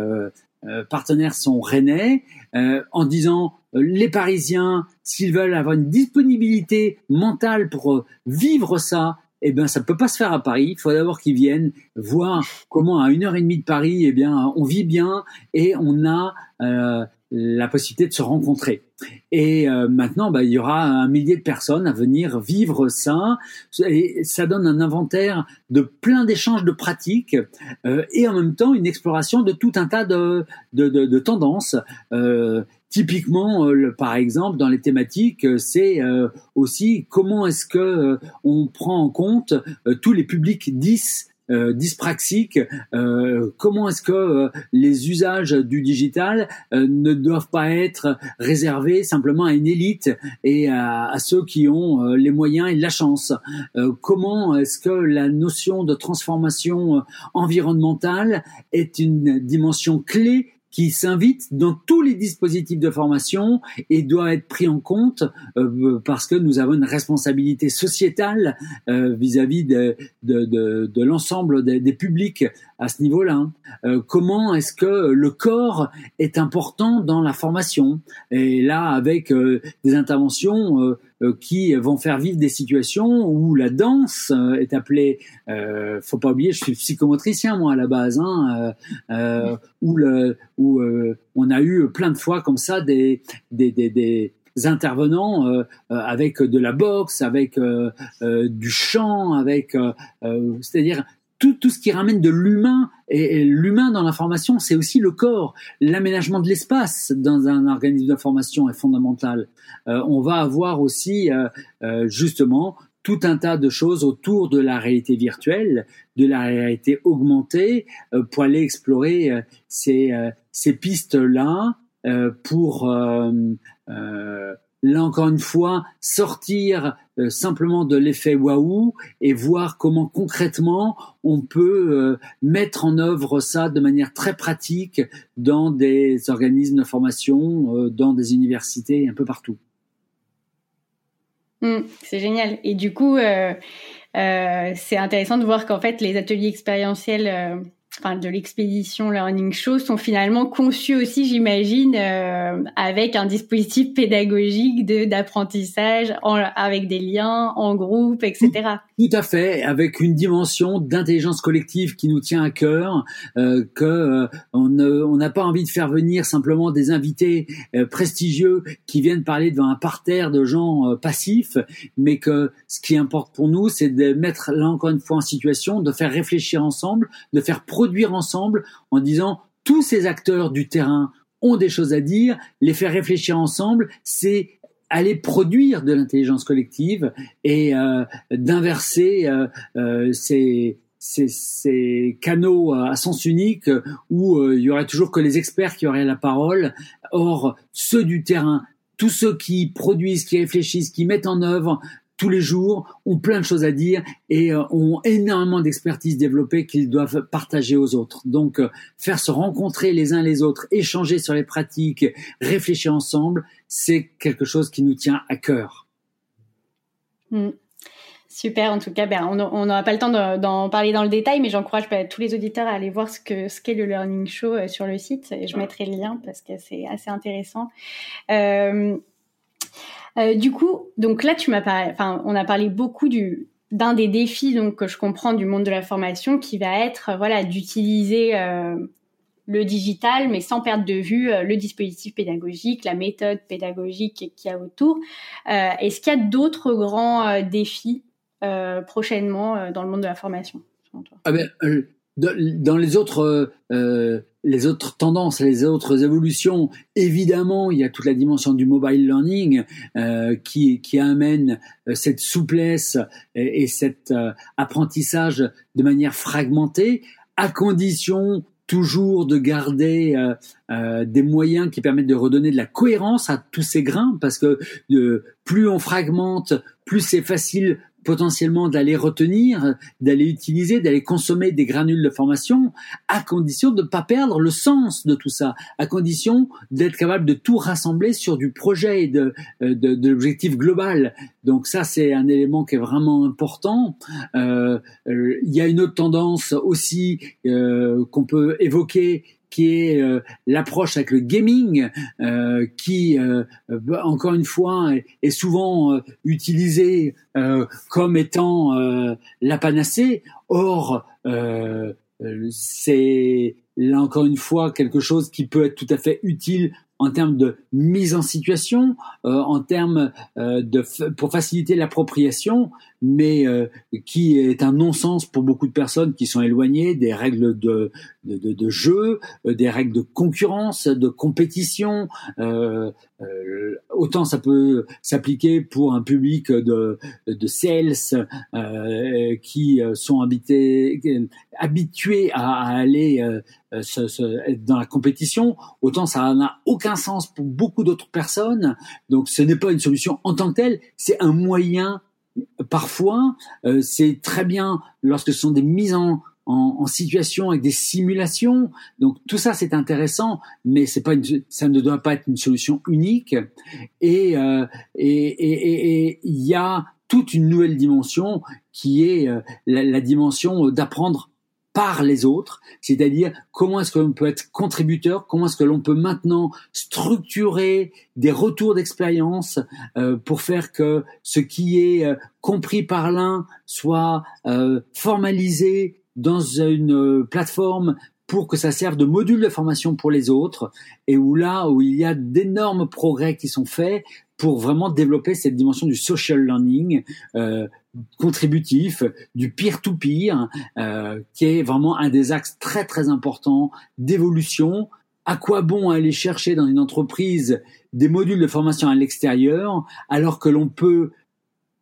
partenaires sont rennais, en disant les Parisiens, s'ils veulent avoir une disponibilité mentale pour vivre ça, eh bien, ça ne peut pas se faire à Paris. Il faut d'abord qu'ils viennent voir comment à une heure et demie de Paris, eh bien, on vit bien et on a euh, la possibilité de se rencontrer. Et euh, maintenant, bah, il y aura un millier de personnes à venir vivre ça. Et ça donne un inventaire de plein d'échanges de pratiques euh, et en même temps une exploration de tout un tas de, de, de, tendances. Euh, Typiquement, euh, par exemple, dans les thématiques, euh, c'est euh, aussi comment est-ce que on prend en compte tous les publics 10 dyspraxiques, comment est-ce que les usages du digital ne doivent pas être réservés simplement à une élite et à ceux qui ont les moyens et la chance? comment est-ce que la notion de transformation environnementale est une dimension clé qui s'invite dans tous les dispositifs de formation et doit être pris en compte euh, parce que nous avons une responsabilité sociétale euh, vis-à-vis de, l'ensemble des, publics à ce niveau-là. Euh, comment est-ce que le corps est important dans la formation? Et là, avec des interventions euh, qui vont faire vivre des situations où la danse euh, est appelée, euh, faut pas oublier, je suis psychomotricien moi à la base, hein, euh, où, le, où on a eu plein de fois comme ça des, des, des, des intervenants euh, avec de la boxe, avec euh, du chant, avec c'est-à-dire tout, tout, ce qui ramène de l'humain et, l'humain dans l'information, c'est aussi le corps. L'aménagement de l'espace dans un organisme d'information est fondamental. Euh, on va avoir aussi euh, euh, justement tout un tas de choses autour de la réalité virtuelle, de la réalité augmentée, pour aller explorer ces, ces pistes-là pour là encore une fois, sortir euh, simplement de l'effet waouh et voir comment concrètement on peut euh, mettre en œuvre ça de manière très pratique dans des organismes de formation, euh, dans des universités, un peu partout. Mmh, c'est génial. Et du coup, c'est intéressant de voir qu'en fait, les ateliers expérientiels enfin de l'expédition Learning Show sont finalement conçus aussi, j'imagine, euh, avec un dispositif pédagogique de d'apprentissage avec des liens en groupe, etc. Tout, à fait, avec une dimension d'intelligence collective qui nous tient à cœur, euh, que euh, on n'a pas envie de faire venir simplement des invités euh, prestigieux qui viennent parler devant un parterre de gens passifs, mais que ce qui importe pour nous, c'est de mettre là encore une fois en situation de faire réfléchir ensemble, de faire produire ensemble en disant tous ces acteurs du terrain ont des choses à dire, les faire réfléchir ensemble, c'est aller produire de l'intelligence collective et euh, d'inverser euh, euh, ces, ces, ces, canaux à sens unique où il y aurait toujours que les experts qui auraient la parole. Or, ceux du terrain, tous ceux qui produisent, qui réfléchissent, qui mettent en œuvre, tous les jours, ont plein de choses à dire et euh, ont énormément d'expertise développée qu'ils doivent partager aux autres. Donc, euh, faire se rencontrer les uns les autres, échanger sur les pratiques, réfléchir ensemble, c'est quelque chose qui nous tient à cœur. Mm. Super, en tout cas, ben, on n'aura pas le temps d'en parler dans le détail, mais j'encourage ben, tous les auditeurs à aller voir ce qu'est ce le Learning Show euh, sur le site. Et je mettrai le lien parce que c'est assez intéressant. Euh, euh, du coup, donc là, tu m'as enfin, on a parlé beaucoup du d'un des défis donc que je comprends du monde de la formation qui va être voilà d'utiliser euh, le digital mais sans perdre de vue euh, le dispositif pédagogique, la méthode pédagogique qu'il y a autour. Est-ce qu'il y a d'autres grands défis prochainement dans le monde de la formation ah ben, dans les autres euh, les autres tendances, les autres évolutions, évidemment, il y a toute la dimension du mobile learning euh, qui, qui amène euh, cette souplesse et, et cet euh, apprentissage de manière fragmentée, à condition toujours de garder euh, euh, des moyens qui permettent de redonner de la cohérence à tous ces grains, parce que plus on fragmente, plus c'est facile potentiellement d'aller retenir, d'aller utiliser, d'aller consommer des granules de formation, à condition de ne pas perdre le sens de tout ça, à condition d'être capable de tout rassembler sur du projet et de, euh, de, de l'objectif global. Donc ça, c'est un élément qui est vraiment important. Euh, euh, il y a une autre tendance aussi euh, qu'on peut évoquer qui est l'approche avec le gaming, qui encore une fois est, souvent utilisé comme étant la panacée. Or, c'est là encore une fois quelque chose qui peut être tout à fait utile en termes de mise en situation, euh, en termes euh, de pour faciliter l'appropriation, mais euh, qui est un non-sens pour beaucoup de personnes qui sont éloignées des règles de de, de, de jeu, des règles de concurrence, de compétition. autant ça peut s'appliquer pour un public de de sales qui sont habités, habitués à, à aller se, dans la compétition, autant ça n'a aucun sens pour beaucoup d'autres personnes. Donc ce n'est pas une solution en tant que telle, c'est un moyen. Parfois, euh, c'est très bien lorsque ce sont des mises en, en, situation avec des simulations. Donc tout ça c'est intéressant, mais c'est pas une, ça ne doit pas être une solution unique. Et euh, et il y a toute une nouvelle dimension qui est euh, la, la, dimension d'apprendre par les autres, c'est-à-dire comment est-ce que l'on peut être contributeur, comment est-ce que l'on peut maintenant structurer des retours d'expérience euh, pour faire que ce qui est euh, compris par l'un soit euh, formalisé dans une plateforme pour que ça serve de module de formation pour les autres, et où là où il y a d'énormes progrès qui sont faits pour vraiment développer cette dimension du social learning euh, contributif, du peer-to-peer, euh, qui est vraiment un des axes très très importants d'évolution. À quoi bon aller chercher dans une entreprise des modules de formation à l'extérieur alors que l'on peut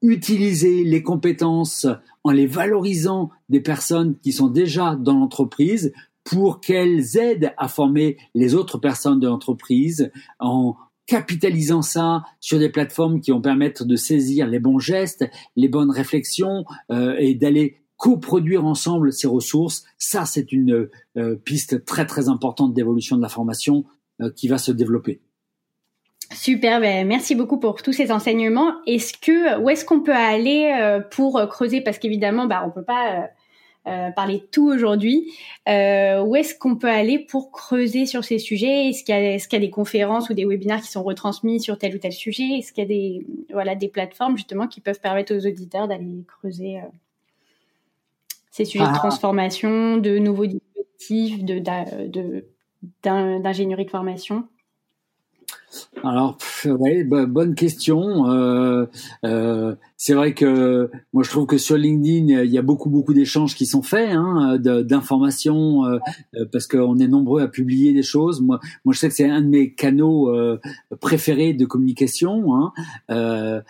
utiliser les compétences en les valorisant des personnes qui sont déjà dans l'entreprise pour qu'elles aident à former les autres personnes de l'entreprise en, capitalisant ça sur des plateformes qui vont permettre de saisir les bons gestes, les bonnes réflexions euh, et d'aller coproduire ensemble ces ressources. Ça, c'est une euh, piste très très importante d'évolution de la formation euh, qui va se développer. Super, ben merci beaucoup pour tous ces enseignements. Est-ce que où est-ce qu'on peut aller pour creuser? Parce qu'évidemment, bah on peut pas euh, parler de tout aujourd'hui. Euh, où est-ce qu'on peut aller pour creuser sur ces sujets? Est-ce qu'il y, est y, a des conférences ou des webinaires qui sont retransmis sur tel ou tel sujet? Est-ce qu'il y a des, voilà, des plateformes justement qui peuvent permettre aux auditeurs d'aller creuser euh, ces sujets de ah. transformation, de nouveaux dispositifs, de, d'ingénierie de formation? Alors, ouais, bonne question. Euh, euh, c'est vrai que moi je trouve que sur LinkedIn il y a beaucoup beaucoup d'échanges qui sont faits, hein, d'informations, euh, parce qu'on est nombreux à publier des choses. Moi, moi je sais que c'est un de mes canaux préférés de communication. Hein.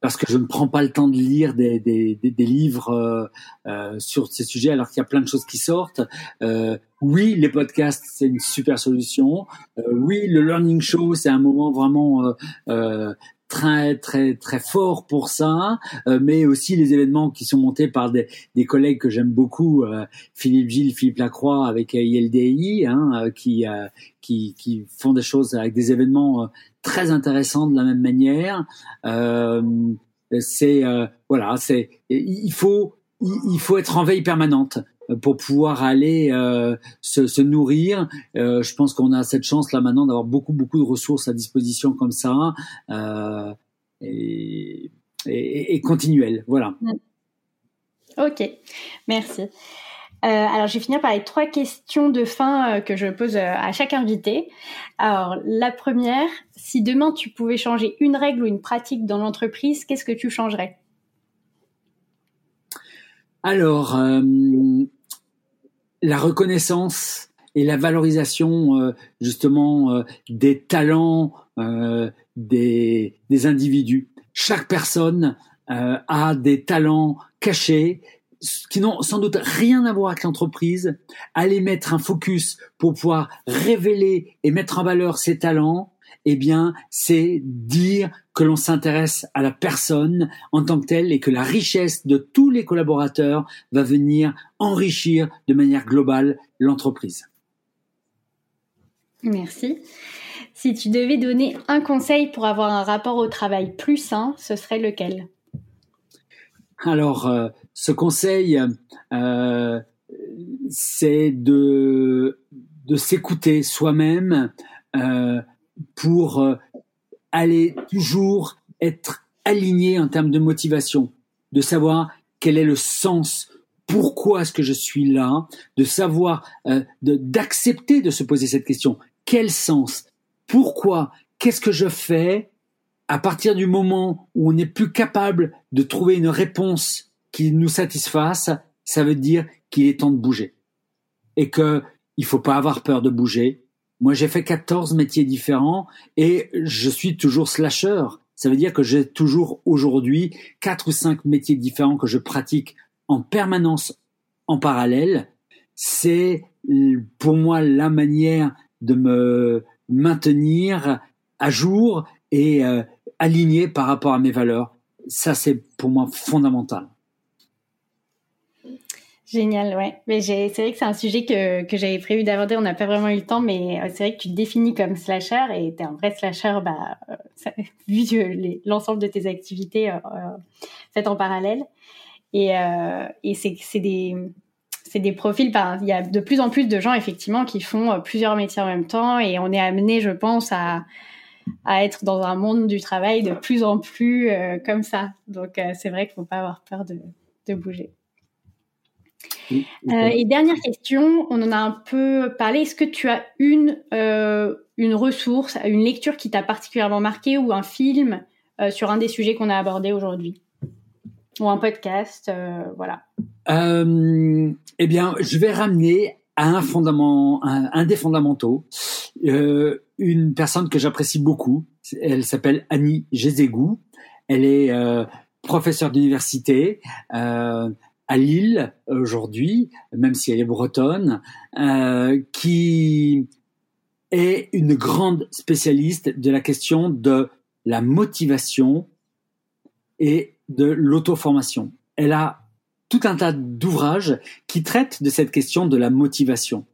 Parce que je ne prends pas le temps de lire des, des, des, livres sur ces sujets alors qu'il y a plein de choses qui sortent. Euh, oui, les podcasts, c'est une super solution. Euh, oui, le learning show, c'est un moment vraiment euh, euh, très très très fort pour ça, mais aussi les événements qui sont montés par des, des collègues que j'aime beaucoup, Philippe Gilles, Philippe Lacroix avec ILDI, hein, qui, qui qui font des choses avec des événements très intéressants de la même manière. c'est voilà, c'est il faut il faut être en veille permanente pour pouvoir aller euh, se, se, nourrir. Euh, je pense qu'on a cette chance là maintenant d'avoir beaucoup beaucoup de ressources à disposition comme ça euh, et, et, et continuelles. Voilà. Mm. Ok, merci. Alors, je vais finir par les trois questions de fin que je pose à chaque invité. Alors, la première, si demain tu pouvais changer une règle ou une pratique dans l'entreprise, qu'est-ce que tu changerais? Alors, la reconnaissance et la valorisation euh, justement euh, des talents euh, des, des, individus. Chaque personne a des talents cachés qui n'ont sans doute rien à voir avec l'entreprise. Aller mettre un focus pour pouvoir révéler et mettre en valeur ses talents eh bien, c'est dire que l'on s'intéresse à la personne en tant que telle et que la richesse de tous les collaborateurs va venir enrichir de manière globale l'entreprise. Merci. Si tu devais donner un conseil pour avoir un rapport au travail plus sain, ce serait lequel? Alors, euh, ce conseil, euh, c'est de, de s'écouter soi-même euh, pour euh, aller toujours être aligné en termes de motivation, de savoir quel est le sens, pourquoi est-ce que je suis là, de savoir, euh, d'accepter de, se poser cette question. Quel sens? Pourquoi? Qu'est-ce que je fais à partir du moment où on n'est plus capable de trouver une réponse qui nous satisfasse, ça veut dire qu'il est temps de bouger. Et que il faut pas avoir peur de bouger. Moi, j'ai fait 14 métiers différents et je suis toujours slasher. Ça veut dire que j'ai toujours aujourd'hui quatre ou cinq métiers différents que je pratique en permanence en parallèle. C'est pour moi la manière de me maintenir à jour et euh, aligné par rapport à mes valeurs. Ça, c'est pour moi fondamental. Génial, ouais. Mais c'est vrai que c'est un sujet que, que j'avais prévu d'aborder. On n'a pas vraiment eu le temps, mais euh, c'est vrai que tu te définis comme slasher et tu es un vrai slasher, bah, euh, ça, [LAUGHS] vu l'ensemble de tes activités euh, faites en parallèle. Et, et c'est des, c'est des profils. il y a de plus en plus de gens effectivement qui font plusieurs métiers en même temps et on est amené, je pense, à à être dans un monde du travail de plus en plus comme ça. Donc c'est vrai qu'il faut pas avoir peur de, de bouger. Euh, et dernière question, on en a un peu parlé. Est-ce que tu as une, euh, une ressource, une lecture qui t'a particulièrement marqué ou un film euh, sur un des sujets qu'on a abordé aujourd'hui? Ou un podcast, voilà. eh bien, je vais ramener à un, fondament, un, des fondamentaux une personne que j'apprécie beaucoup. Elle s'appelle Annie Gézégou. Elle est professeure d'université à Lille aujourd'hui, même si elle est bretonne, euh, qui est une grande spécialiste de la question de la motivation et de l'auto-formation. Elle a tout un tas d'ouvrages qui traitent de cette question de la motivation.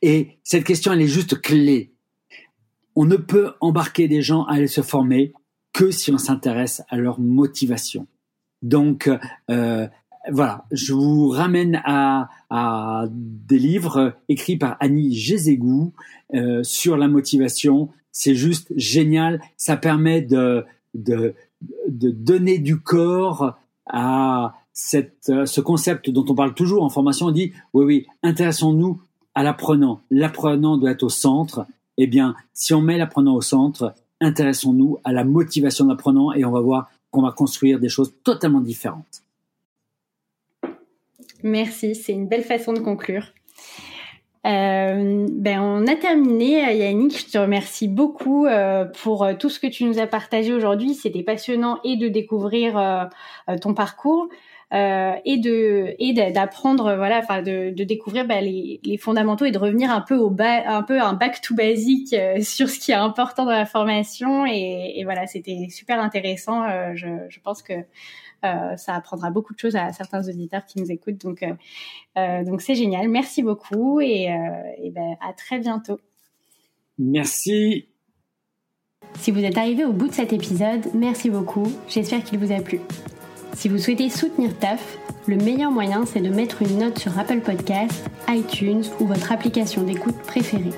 Et cette question, elle est juste clé. On ne peut embarquer des gens à aller se former que si on s'intéresse à leur motivation. Donc, euh, voilà, je vous ramène à, des livres écrits par Annie Gézégou euh, sur la motivation. C'est juste génial. Ça permet de, donner du corps à cette, ce concept dont on parle toujours en formation. On dit, oui, oui, intéressons-nous à l'apprenant. L'apprenant doit être au centre. Eh bien, si on met l'apprenant au centre, intéressons-nous à la motivation de l'apprenant et on va voir qu'on va construire des choses totalement différentes. Merci, c'est une belle façon de conclure. Euh, ben on a terminé, Yannick. Je te remercie beaucoup euh, pour euh, tout ce que tu nous as partagé aujourd'hui. C'était passionnant et de découvrir ton parcours et de et d'apprendre, voilà, enfin de, de découvrir ben, les, les, fondamentaux et de revenir un peu au bas, un peu un back to basic [LAUGHS] sur ce qui est important dans la formation. Et, et voilà, c'était super intéressant. je, je pense que euh, ça apprendra beaucoup de choses à certains auditeurs qui nous écoutent. Donc, euh, euh, donc c'est génial. Merci beaucoup et, ben, à très bientôt. Merci. Si vous êtes arrivé au bout de cet épisode, merci beaucoup. J'espère qu'il vous a plu. Si vous souhaitez soutenir TAF, le meilleur moyen c'est de mettre une note sur Apple Podcasts, iTunes ou votre application d'écoute préférée.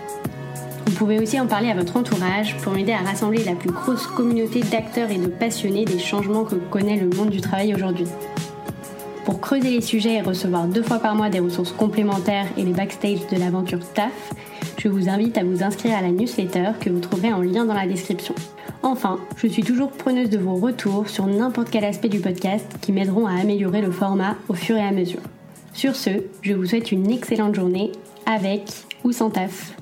Vous pouvez aussi en parler à votre entourage pour m'aider à rassembler la plus grosse communauté d'acteurs et de passionnés des changements que connaît le monde du travail aujourd'hui. Pour creuser les sujets et recevoir deux fois par mois des ressources complémentaires et les backstage de l'aventure TAF, je vous invite à vous inscrire à la newsletter que vous trouverez en lien dans la description. Enfin, je suis toujours preneuse de vos retours sur n'importe quel aspect du podcast qui m'aideront à améliorer le format au fur et à mesure. Sur ce, je vous souhaite une excellente journée avec ou sans taf.